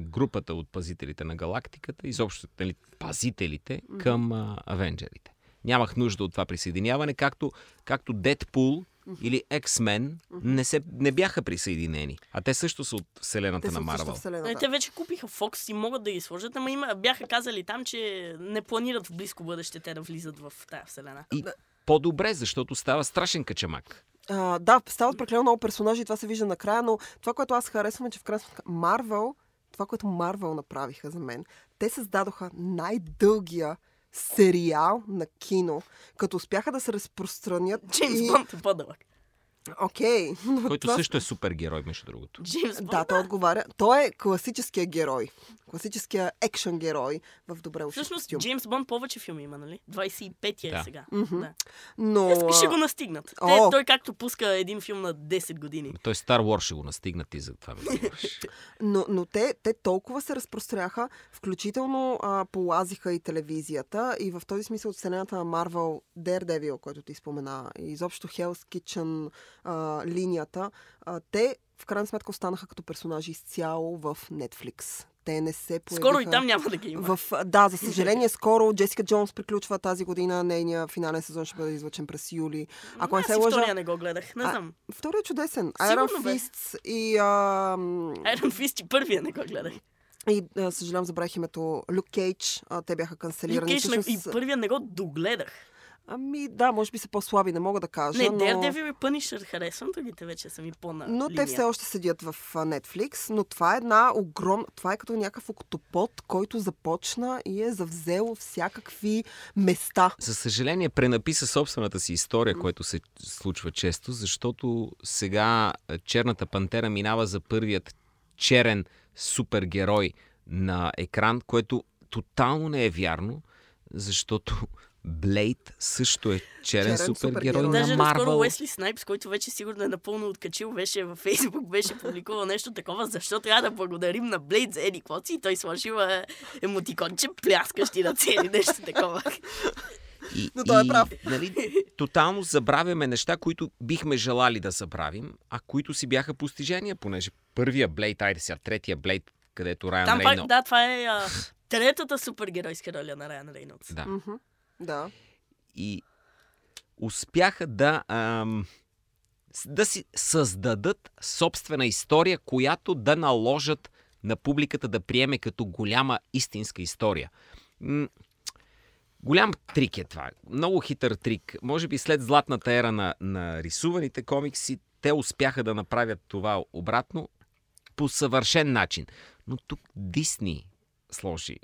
групата от пазителите на галактиката, изобщо нали, пазителите към а, Авенджерите. Нямах нужда от това присъединяване, както, както Дедпул или X-Men не, се, не бяха присъединени. А те също са от вселената Те на Марвел. вселена. Е, да. те вече купиха Fox и могат да ги сложат, ама има, бяха казали там, че не планират в близко бъдеще те да влизат в тая вселена. И по-добре, защото става страшен качамак. А, да, стават прекалено много персонажи и това се вижда накрая, но това, което аз харесвам е, че в крайна сметка Марвел, това, което Марвел направиха за мен, те създадоха най-дългия сериал на кино, като успяха да се разпространят. Джеймс и... Бонд е по-дълъг. Окей. но Който това- също е супергерой, между другото. Джеймс Бонд, Да, той отговаря. Той е класическия герой. Класическия екшен герой в добре уши Всъщност, костюм. Джеймс Бонд повече филми има, нали? 25-я Да. е сега. Мгм. Да. Но... Е, ще го настигнат. Те, О! той както пуска един филм на 10 години. Той Star Wars ще го настигнат и за това ми. Но, но те, те толкова се разпростряха, включително а, полазиха и телевизията. И в този смисъл от вселената на Марвел, Daredevil, който ти спомена, и изобщо Hell's Kitchen а, линията, а, те в крайна сметка останаха като персонажи изцяло в Netflix. Те не се появиха... Скоро и там няма да ги има. В, да, за съжаление, скоро Джесика Джонс приключва тази година. Нейният финален сезон ще бъде излъчен през юли. Ако не се лъжа... втория не го гледах. Не А, знам. Вторият е чудесен. Сигурно Iron и... А, Iron Fist и първия не го гледах. и а, съжалявам, забравих името. Люк Кейдж. А, те бяха канцелирани. Люк Кейдж и първия не го догледах. Ами да, може би са по-слаби, не мога да кажа. Не, но... Daredevil и Punisher харесвам, другите вече са ми по-на Но те все още седят в Netflix, но това е една огромна... Това е като някакъв октопод, който започна и е завзел всякакви места. За съжаление, пренаписа собствената си история, което се случва често, защото сега Черната пантера минава за първият черен супергерой на екран, което тотално не е вярно, защото Блейд също е черен, Черен супергерой супергерой. на Даже Марвел. Уесли Снайпс, който вече сигурно е напълно откачил, беше във Фейсбук, беше публикувал нещо такова, защо трябва да благодарим на Блейд за Еди Квоци и той сложил е, емотиконче, пляскащи на цели, нещо такова. И, Но той е и, прав. Нали, тотално забравяме неща, които бихме желали да забравим, а които си бяха постижения, понеже първия Блейд, айде сега, третия Блейд, където Райан Там Рейнолдс... пак, да, това е а, третата супергеройска роля на Райан Рейнолдс. Да. Мгм. Да. и успяха да, ам, да си създадат собствена история, която да наложат на публиката да приеме като голяма истинска история. Голям трик е това. Много хитър трик. Може би след златната ера на, на рисуваните комикси, те успяха да направят това обратно по съвършен начин. Но тук Дисни сложи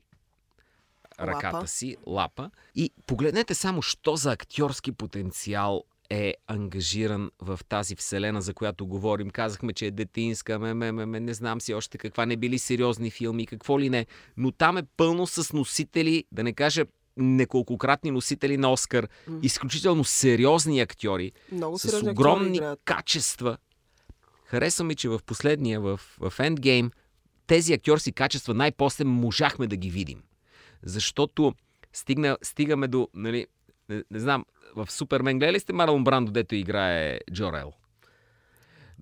ръката Лапа. си, лапа. И погледнете само, що за актьорски потенциал е ангажиран в тази вселена, за която говорим. Казахме, че е детинска, ме, ме, ме, ме, не знам си още каква, не били сериозни филми, какво ли не. Но там е пълно с носители, да не кажа неколкократни носители на Оскар, изключително сериозни актьори, Много с сериозни актьори огромни играят. качества. Хареса ми, че в последния, в, в Endgame, тези актьорски качества най-после можахме да ги видим. Защото стигна, стигаме до, нали, не, не знам, в Супермен гледали сте Марлон Брандо, дето играе Джорел?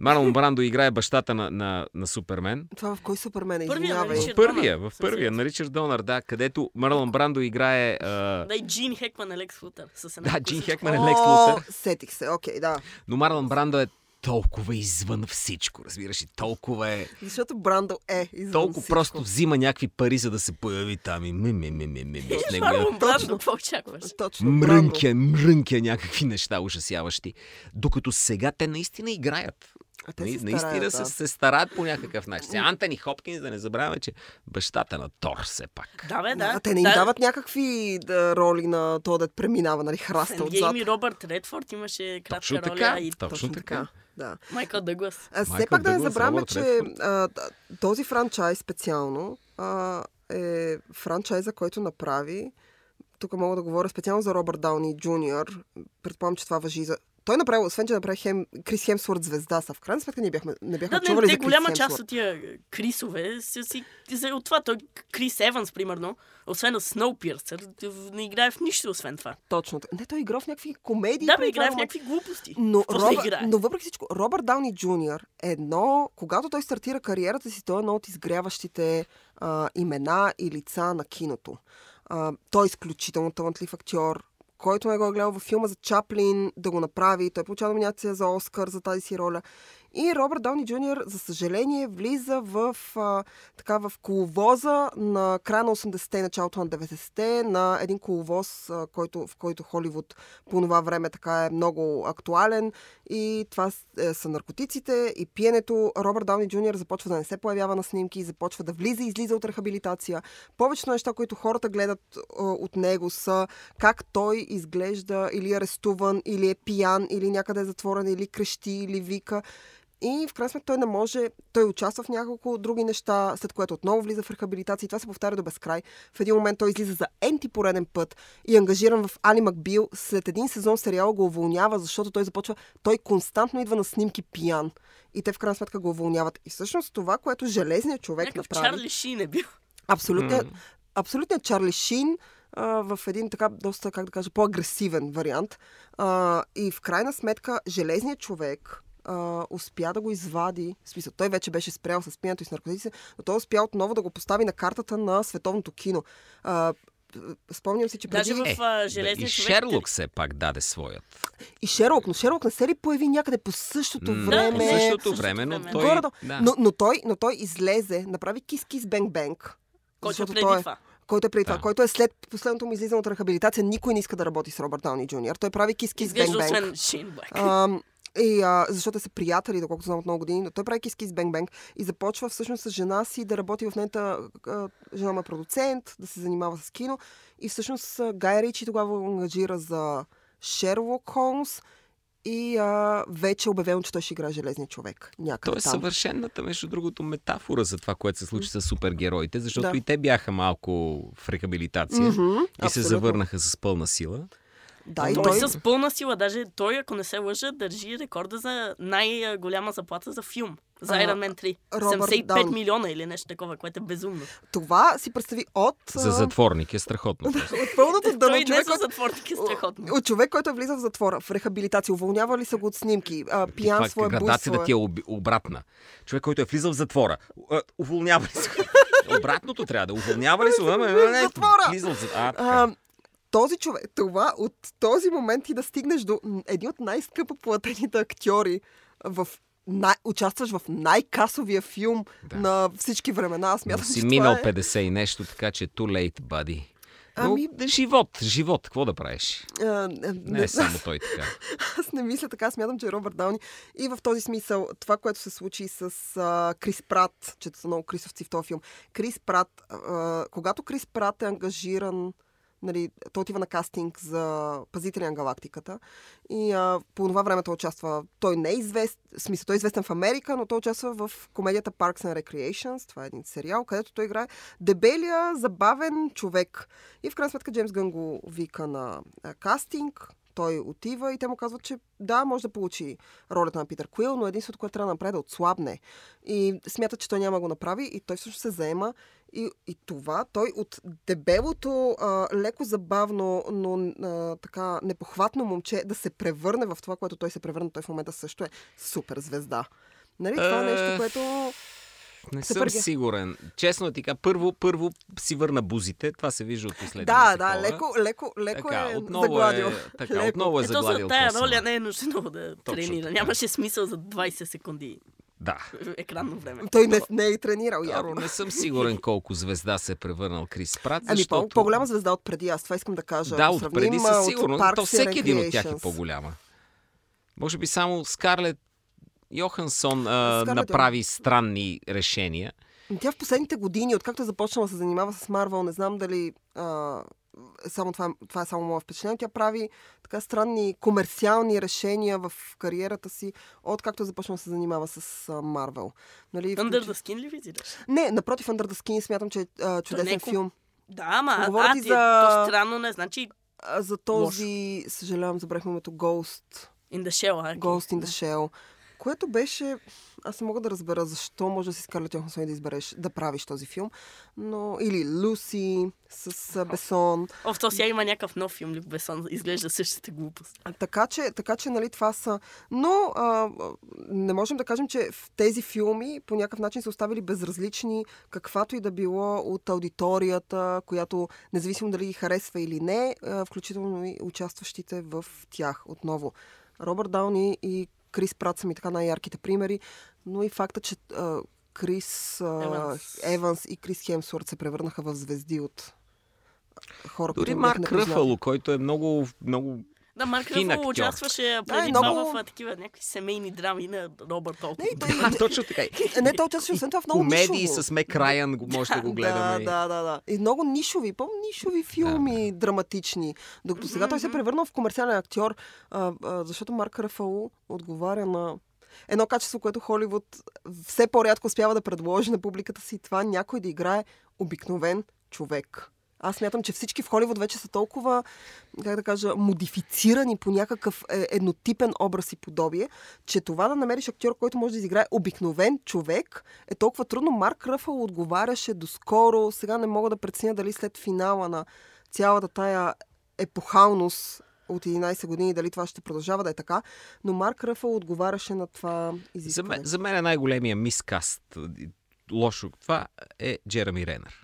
Марлон Брандо играе бащата на, на, на Супермен. Това в кой Супермен е? Първия, Извинявай. В първия, в първия, на Ричард Донър, да, където Марлон Брандо играе... А... Да, и Джин Хекман е Лекс Лутър. Да. Джин Хекман е Лекс Лутър. сетих се, окей, да. Но Марлон Брандо е толкова извън всичко, разбираш ли? Толкова е... Защото Брандо е извън Толкова всичко. просто взима някакви пари, за да се появи там и ми, ми, ми, ми, ми, ми, с Марлон Брандо, Точно. какво очакваш? Точно, Брандо. мрънке, мрънке някакви неща ужасяващи. Докато сега те наистина играят. А те Нали, се наистина стараят, се, да. се стараят по някакъв начин. Сега Антони Хопкинс, да не забравяме, че бащата на Тор все пак. Да, бе, да. А те не им да. дават някакви да, роли на то да преминава, нали, храста отзад. Endgame и Робърт Редфорд имаше кратка Точно роля така. и Точно така. Да. Майкъл Дъглас. А, все Майкъл пак да не забравяме, че а, този франчайз специално а, е франчайза, който направи. Тук мога да говоря специално за Робърт Дауни Джуниор. Предполагам, че това въжи за... Той направи, освен че направи Хем, Крис Хемсворт звезда, са в крайна сметка ние бяхме, не бяхме Да, чували не, за Крис голяма Хемсворт. част от тия Крисове са си... За, от това, той Крис Еванс, примерно, освен на Сноупирсър, не играе в нищо, освен това. Точно. Не, той игра в някакви комедии. Да, бе, играе в някакви глупости. Но, играе? но въпреки всичко, Робърт Дауни Джуниор е едно, когато той стартира кариерата си, той е едно от изгряващите а, имена и лица на киното. А, той е изключително талантлив актьор, който не го е гледал във филма за Чаплин да го направи. Той получава номинация за Оскар за тази си роля. И Робърт Дауни Джуниор, за съжаление, влиза в, а, така, в коловоза на края на 80-те и началото на 90-те, на един коловоз, а, който, в който Холивуд по това време така е много актуален. И това е, са наркотиците и пиенето. Робърт Дауни Джуниор започва да не се появява на снимки, започва да влиза и излиза от рехабилитация. Повечето неща, които хората гледат а, от него са как той изглежда или е арестуван, или е пиян, или някъде е затворен, или крещи, или вика. И в крайна сметка той не може, той участва в няколко други неща, след което отново влиза в рехабилитация и това се повтаря до безкрай. В един момент той излиза за енти пореден път и е ангажиран в Али Макбил. След един сезон сериала го уволнява, защото той започва, той константно идва на снимки пиян. И те в крайна сметка го уволняват. И всъщност това, което железният човек Някакъв направи... Чарли Шин е бил. Абсолютният, абсолютният Чарли Шин в един така доста, как да кажа, по-агресивен вариант. А, и в крайна сметка, железният човек а, успя да го извади. В смисъл, той вече беше спрял с пиенето и с наркотиците, но той успя отново да го постави на картата на световното кино. А, спомням си, че преди... Даже в Е, а, да, Железния и човек... Шерлок все пак даде своят. И Шерлок, но Шерлок не се ли появи някъде по същото М, време? По същото време, но той... Горе-долу. Да. Но, но, той, но той излезе, направи Кис Кис Бенг Бенг. Който преди той е- това. който е преди това, Да. който е след последното му излизане от рехабилитация, никой не иска да работи с Робърт Дауни Джуниор. Той прави кис кис и, а, защото са приятели, доколкото знам от много години, но той прави кис кис бенг бенг и започва всъщност с жена си да работи в нейната... а, Жена му е продуцент, да се занимава с кино. И всъщност Гай Ричи тогава го ангажира за Шерлок Холмс и а, вече е обявено, че той ще играе Железния човек. Някъде То е там. съвършената, между другото, метафора за това, което се случи с супергероите, защото Да. и те бяха малко в рехабилитация Мгм, и се абсолютно. завърнаха с пълна сила. Да, и той, той... с пълна сила, даже той, ако не се лъжа, държи рекорда за най-голяма заплата за филм. За Iron Man 3. Робърт 75 Дауни. милиона или нещо такова, което е безумно. Това си представи от... За затворник е страхотно. От пълното дъно. Той не човек, за който затворник е страхотно. От човек, който е влизал в затвора, в рехабилитация, уволнява ли са го от снимки, а, пиянство е, буйство градацията е. ти е об- обратна. Човек, който е влизал в затвора. Уволнява ли се? Обратното трябва да уволнява ли се? Влизал в затвора. Този човек, това от този момент и да стигнеш до един от най-скъпо платените актьори в най- участваш в най-касовия филм Да. на всички времена. Аз Но смятам, си че минал е... 50 и нещо, така че too late, buddy. Ами, Но, живот, живот, какво да правиш? а, а, Не е само той така. Аз не мисля така. Смятам, че Робърт Дауни и в този смисъл това, което се случи с а, Крис Прат, че са много крисовци в този филм. Крис Прат, а, когато Крис Прат е ангажиран Нали, той отива на кастинг за Пазителя на галактиката и а, по това време той участва, той не е известен, смисъл, той е известен в Америка, но той участва в комедията Parks and Recreations, това е един сериал, където той играе дебелия, забавен човек. И в крайна сметка Джеймс Гън го вика на а, кастинг, той отива и те му казват, че да, може да получи ролята на Питър Куил, но единството, което трябва да направи е да отслабне. И смята, че той няма да го направи и той всъщност се заема и, и това, той от дебелото, а, леко забавно, но а, така непохватно момче да се превърне в това, което той се превърна. Той в момента също е супер звезда. Нали? Това е нещо, Е, което... Не Супер съм ги- сигурен. Честно ти кажа, първо, първо си върна бузите. Това се вижда от последния Да, такова. да, леко, леко, леко така, е отново загладил. Е, така, Леко. отново е Ето загладил за тая роля не е нужно много да Точно тренира. така. Нямаше смисъл за 20 секунди Да. екранно време. Той не, не е тренирал явно. не съм сигурен колко звезда се е превърнал Крис Прат, Ами защото... по, по-голяма звезда от преди, аз това искам да кажа. Да, от преди със сигурност. То всеки един от тях е по-голяма. Може би само Скарлет Йохансон а, Скарлет направи странни решения. Тя в последните години, откакто е започнала да се занимава с Марвел, не знам дали а, само това, това е само мое впечатление, тя прави така странни комерциални решения в кариерата си, откакто е започнала да се занимава с Марвел. Нали, Under включи- the Skin ли визираш? Не, напротив, Under the Skin смятам, че е а, чудесен не е филм. Да, ама а, Говоря а, ти ти, за- то странно не, значи А, за този, съжалявам, забравих името Ghost. in the shell? Ghost in the Shell. Което беше... Аз не мога да разбера защо може да си Скарлет Йохансон и да избереш да правиш този филм. Но... Или Люси с а, Бесон. О, в то сега има някакъв нов филм, Люк Бесон, изглежда същата глупост. А, Така че, така че, нали, това са... Но а, не можем да кажем, че в тези филми по някакъв начин са оставили безразлични каквато и да било от аудиторията, която независимо дали ги харесва или не, а, включително и участващите в тях отново. Робърт Дауни и Крис Прат са ми така най-ярките примери, но и факта, че а, Крис а, Еванс. Еванс и Крис Хемсворт се превърнаха в звезди от хора, Дори които Марк. Ръфало, който е много, много Да, Марк Ръфъл участваше Да, преди това много- в такива някакви семейни драми на Робърт Олтон. Не, той, Да, точно така. Не, той участваше освен това в много Комедии нишово. с Мек Райан може да го гледаме. Да, да, да, да. И много нишови, по-нишови филми, драматични. Докато сега той се е превърнал в комерциален актьор, а, а, защото Марк Рафало отговаря на едно качество, което Холивуд все по-рядко успява да предложи на публиката си. Това някой да играе обикновен човек. Аз смятам, че всички в Холивуд вече са толкова, как да кажа, модифицирани по някакъв е, еднотипен образ и подобие, че това да намериш актьор, който може да изиграе обикновен човек, е толкова трудно. Марк Ръфъл отговаряше доскоро. Сега не мога да преценя дали след финала на цялата тая епохалност от 11 години, дали това ще продължава да е така, но Марк Ръфъл отговаряше на това За изискване. мен, за мен е най-големия мискаст, лошо, това е Джереми Ренър.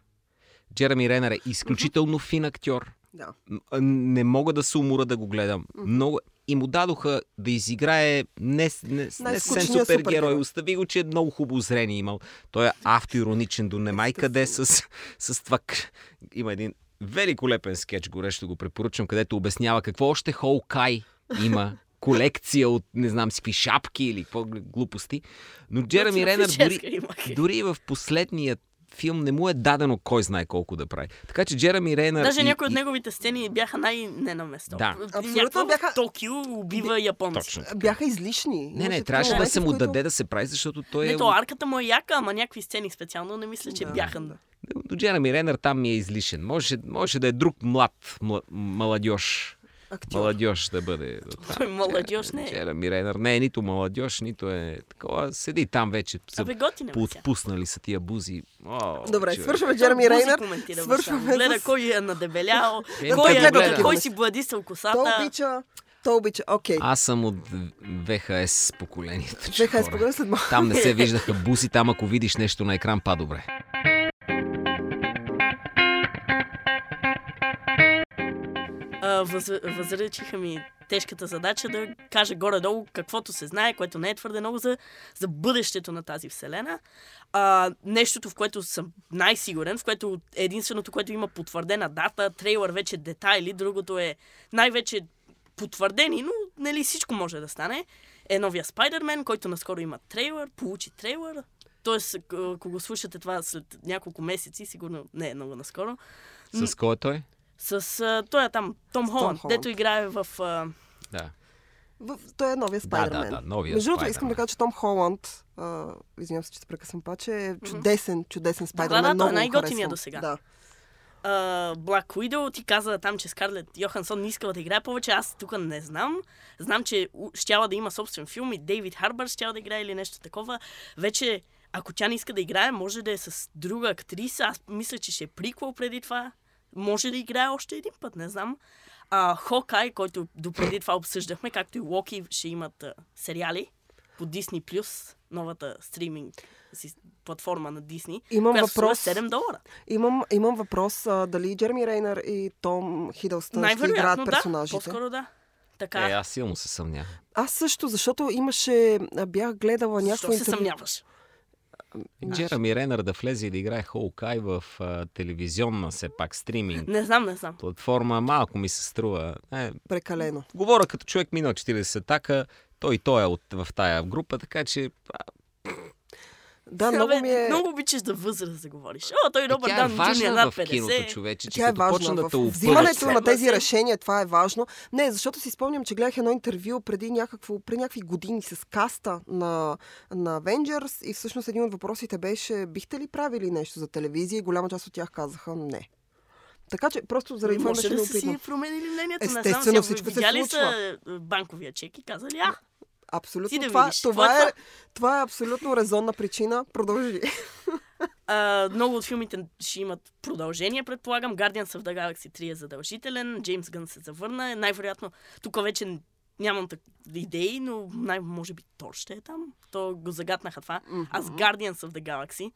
Джереми Ренър е изключително фин актьор. Да. Не мога да се умора да го гледам. Много... И му дадоха да изиграе не, не, не Най-скучния супергерой. Остави го, че е много хубаво зрение имал. Той е автоироничен до немай къде с, с това. Има един великолепен скетч, горещо го препоръчвам, където обяснява какво още Хоукай има колекция от не знам си какви шапки или какво глупости. Но Джереми прическа дори, дори и в последния филм не му е дадено кой знае колко да прави. Така че Джереми Ренър... Даже и- някои от неговите сцени бяха най-не на место. Да. Абсолютно бяха- Токио убива японци. Точно. Бяха излишни. Не, не, трябваше да се му които- даде да се прави, защото той е... Не, то арката му е яка, ама някакви сцени специално не мисля, че Да, бяха. До Джереми Ренър там ми е излишен. Може, може да е друг млад, мла, маладьош. Актьор. Маладьош да бъде. Той младьош не е. Джереми Ренър не е нито маладьош, нито е такова. Седи там вече. Са Абе, поотпуснали са тия бузи. О, Добре, човек. свършваме Той Джереми Бузи Рейнър. коментира Свършваме. Гледа с... кой е надебелял, кой, той е, гледа. кой си бладисал Той косата. обича... Той обича... Окей. Аз съм от ВХС поколението. че хора. изпогреда след малко. Там не се виждаха буси, там ако видиш нещо на екран, па добре. Въз, възречиха ми тежката задача да каже горе-долу каквото се знае, което не е твърде много за, за бъдещето на тази вселена. А, нещото, в което съм най-сигурен, в което единственото, което има потвърдена дата, трейлър вече детайли, другото е най-вече потвърдени, но нали, всичко може да стане, е новия Спайдермен, който наскоро има трейлър, получи трейлър. Тоест, ако го слушате това след няколко месеци, сигурно не е много наскоро, С кой е той? С а, той е там, Том Холанд, дето играе в... А, Да. В, той е новия Спайдермен. да, новия Между другото, искам да кажа, че Том Холанд, а, извинявам се, че те прекъсвам паче, е чудесен, чудесен да, Спайдермен. той е много го най-готиният харесвам. досега. Да. а, Black Widow, ти каза там, че Скарлет Йохансон не искала да играе повече. Аз тук не знам. Знам, че щяла да има собствен филм и Дейвид Харбър щяла да играе или нещо такова. Вече, ако тя не иска да играе, може да е с друга актриса. Аз мисля, че ще е приквел преди това. Може да играе още един път, не знам. А, Хокай, който допреди това обсъждахме, както и Локи ще имат а, сериали по Disney+, новата стриминг си, платформа на Disney, Имам която въпрос. струва 7 долара. Имам, имам въпрос а, дали Джереми Рейнър и Том Хидълстън ще играят Най-вероятно да, персонажите. по-скоро да. Така, Е, аз силно се съмнявам. Аз също, защото имаше, бях гледала защо някакво се интервю. съмняваш? Джерами Ренър да влезе и да играе Хоукай в а, телевизионна, все пак, стриминг Не знам, не знам. платформа, малко ми се струва. Е, Прекалено. говоря като човек минал 40 така, той и той е от, в тая група, така че а, Да, много ми е... много обичаш да възраст да говориш. О, той е Дан Джуниор важна над в киното, 50. човече, че Тя е като почна да те взимането на тези решения, това е важно. Не, защото си спомням, че гледах едно интервю преди, някакво, преди някакви години с каста на, на Avengers и всъщност един от въпросите беше, бихте ли правили нещо за телевизия? И голяма част от тях казаха не. Така че просто заради това беше да си променили мнението. не знам, Естествено, всичко се видяли случва. са банковия чек и казали, а, Абсолютно. Да това, видиш. това, Това е това е абсолютно резонна причина. Продължи. А, много от филмите ще имат продължение, предполагам. Guardians of the Galaxy 3 е задължителен. Джеймс Гън се завърна. Най-вероятно, тук вече нямам так... идеи, но най- може би Тор ще е там. То го загатнаха това. Аз Guardians of the Galaxy.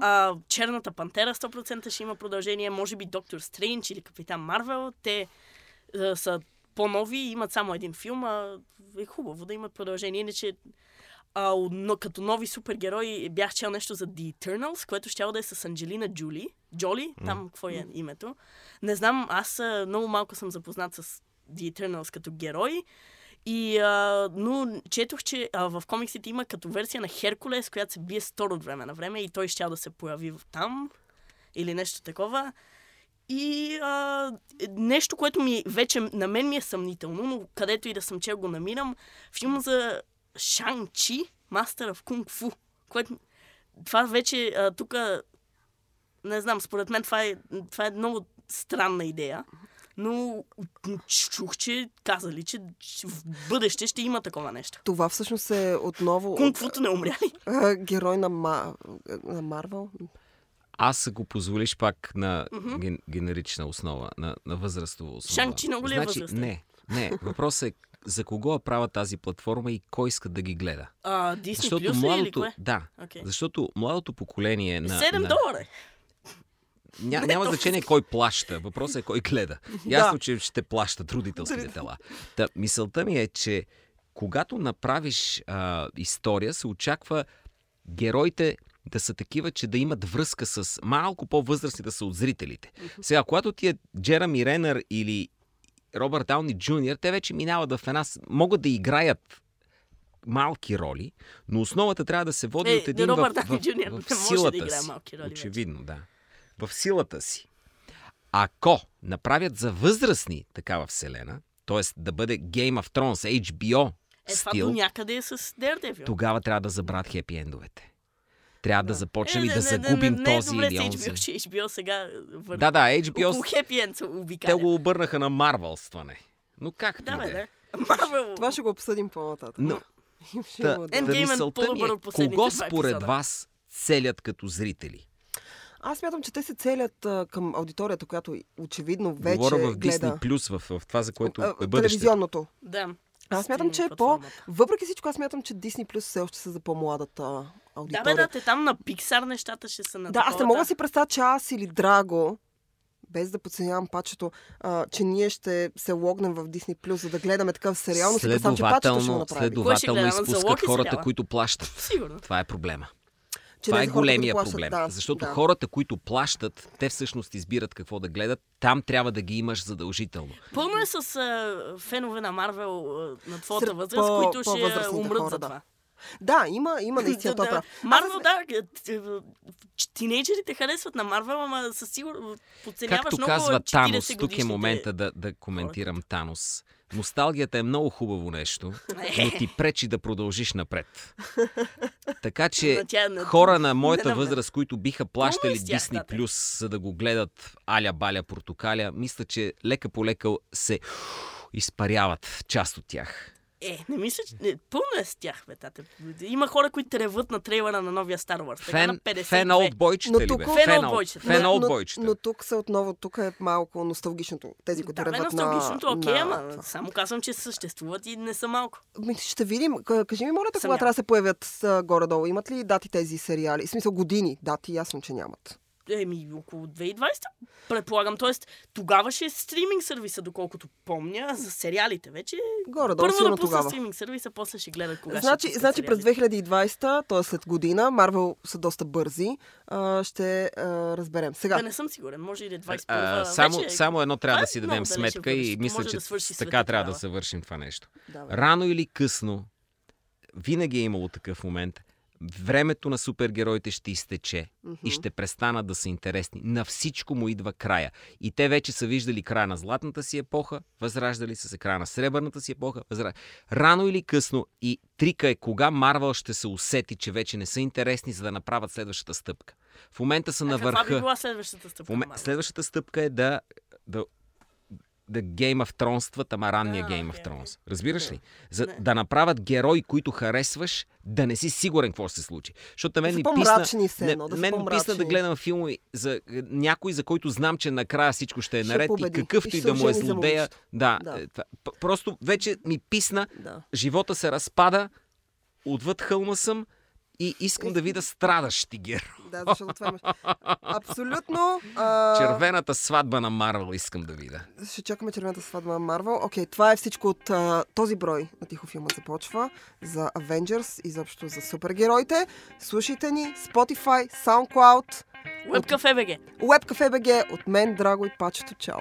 А, Черната пантера 100% ще има продължение. Може би Доктор Стрейндж или Капитан Марвел. Те а, са по-нови имат само един филм. А е хубаво да имат продължение. Иначе а, но, като нови супергерои бях чел нещо за The Eternals, което ще да е с Анджелина Джули. Джоли, там какво е името. Не знам, аз а, много малко съм запознат с The Eternals като герой. И, а, но четох, че а, в комиксите има като версия на Херкулес, която се бие с Тор от време на време и той ще да се появи там или нещо такова. И а, нещо, което ми вече на мен ми е съмнително, но където и да съм чел го намирам, филм за Шанг-Чи, Master of Kung Fu, което това вече тук не знам, според мен това е, това е много странна идея. Но чух, че казали, че в бъдеще ще има такова нещо. Това всъщност е отново Кунг-футо не умря ли? герой на, Ма... на Марвел. Аз ако позволиш пак на ген, генерична основа, на, на възрастова основа. Шанг-Чи много ли е значи, възрастен? Не, не. Въпросът е за кого я правят тази платформа и кой иска да ги гледа. А, Disney Защото Plus или младото, кое? да, Окей. защото младото поколение на, 7 на, долара. е. Ня, няма значение кой плаща. Въпросът е кой гледа. Ясно, че ще плащат родителските тела. Та, мисълта ми е, че когато направиш а, история, се очаква героите да са такива, че да имат връзка с малко по-възрастни да са от зрителите. Сега, когато ти е Джерами Ренър или Робърт Дауни Джуниор, те вече минават в една... Могат да играят малки роли, но основата трябва да се води Е, от един Робърт в, в, в, не в може да силата играе си. малки роли вече. Очевидно, да. В силата си. Ако направят за възрастни такава вселена, т.е. да бъде Game of Thrones, HBO Е, това стил, до някъде е с Daredevil. тогава трябва да забравят хепи ендовете. Трябва да, започнем Е, и да не, не, загубим не, не, този не е или онзи. HBO, че HBO сега върна. Да, да, HBO, Около те го обърнаха на Марвелстване. Но как Да, бе, да е? да. Марвел. Това ще го обсъдим по-нататък. Но, та, е мисълта ми по-добър е, кого според вас целят като зрители? Аз смятам, че те се целят а, към аудиторията, която очевидно вече Говоря в гледа Disney Plus, в, в това, за което а, е бъдещето. телевизионното. Да. Аз смятам, че е по... Въпреки всичко, аз смятам, че Disney Plus все още са за по-младата Да, аудитория. бе, да, те там на Pixar нещата ще са на Да, аз не мога да си представя, че аз или Драго без да подценявам пачето, а, че ние ще се логнем в Disney Plus, за да гледаме такъв сериал, но си представям, че пачето ще го Следователно, направи. изпускат хората, сериала? които плащат. Сигурно. Това е проблема. Че Това е хората, големия плащат, проблем. да, защото да. хората, които плащат, те всъщност избират какво да гледат. Там трябва да ги имаш задължително. Пълно е с а, фенове на Марвел на твоята възраст, които ще умрат хора, за да. това. Да, има, има наистина това прав. Марвел, да, е, е, тинейджерите харесват на Марвел, ама със сигурност подценяваш Както много казва 40 Танос, тук е момента да, да коментирам Танос. Носталгията е много хубаво нещо, Е. но ти пречи да продължиш напред. Така че на- хора на моята възраст, които биха плащали с тях, Disney да, те. Plus, за да го гледат аля баля портокаля, мисля, че лека по лека се изпаряват част от тях. Е, не мисля, че... Не, пълно е с тях, бе, тате. Има хора, които треват на трейлера на новия Star Wars. Така на Фен, 52. фен олдбойчета Но ли тук- бе? Фен Фен олдбойчета. Фен но, олдбойчета. но тук са отново, тук е малко носталгичното. Тези, които Да, бе, тръгват на... носталгичното, окей, на ама това. само казвам, че съществуват и не са малко. Ми, Ще видим. Кажи ми, моля кога трябва да се появят горе-долу? Имат ли дати тези сериали? В смисъл години. Дати, ясно, че нямат. Еми, около 2020, предполагам. Тоест, тогава ще е стриминг сервиса, доколкото помня, а за сериалите вече. Горе-долу, Първо да пусна тогава. стриминг сервиса, после ще гледат кога Значи, ще пускат значи през сериалите. 2020, т.е. след година, Марвел са доста бързи, а, ще а, разберем. Сега, Да, не съм сигурен. Може и да е 21 А, само, вече. само едно трябва Това да е си дадем сметка и мисля, че да така трябва да тогава. съвършим това нещо. давай. Рано или късно, винаги е имало такъв момент, времето на супергероите ще изтече и ще престанат да са интересни. На всичко му идва края. И те вече са виждали края на златната си епоха, възраждали са се края на сребърната си епоха. Възра... Рано или късно и трика е кога Марвел ще се усети, че вече не са интересни, за да направят следващата стъпка. В момента са А на каква би върха. била следващата стъпка? Марвел? Следващата стъпка е да, да, да Game of Thrones, ама ранния Game of Thrones. Разбираш ли? За Не. да направят герои, които харесваш, да не си сигурен какво ще се случи. Защото мен ми писна, все едно, да мен ми писна да гледам филми за е, някой, за който знам, че накрая всичко ще е Ще наред победи. и какъвто И и ще да му е злодея. Да, Да. е, просто вече ми писна, Да. живота се разпада, отвъд хълма съм и искам да видя страдащи герои. Да, защото това имаш. Абсолютно. А... Червената сватба на Марвел искам да видя. Ще чакаме червената сватба на Марвел. Окей, това е всичко от а, този брой на Тихо филмът започва за Avengers, изобщо за супергероите. Слушайте ни Spotify, SoundCloud, Webcafe BG. WebCafe BG от мен, Драго и Пачето. Чао!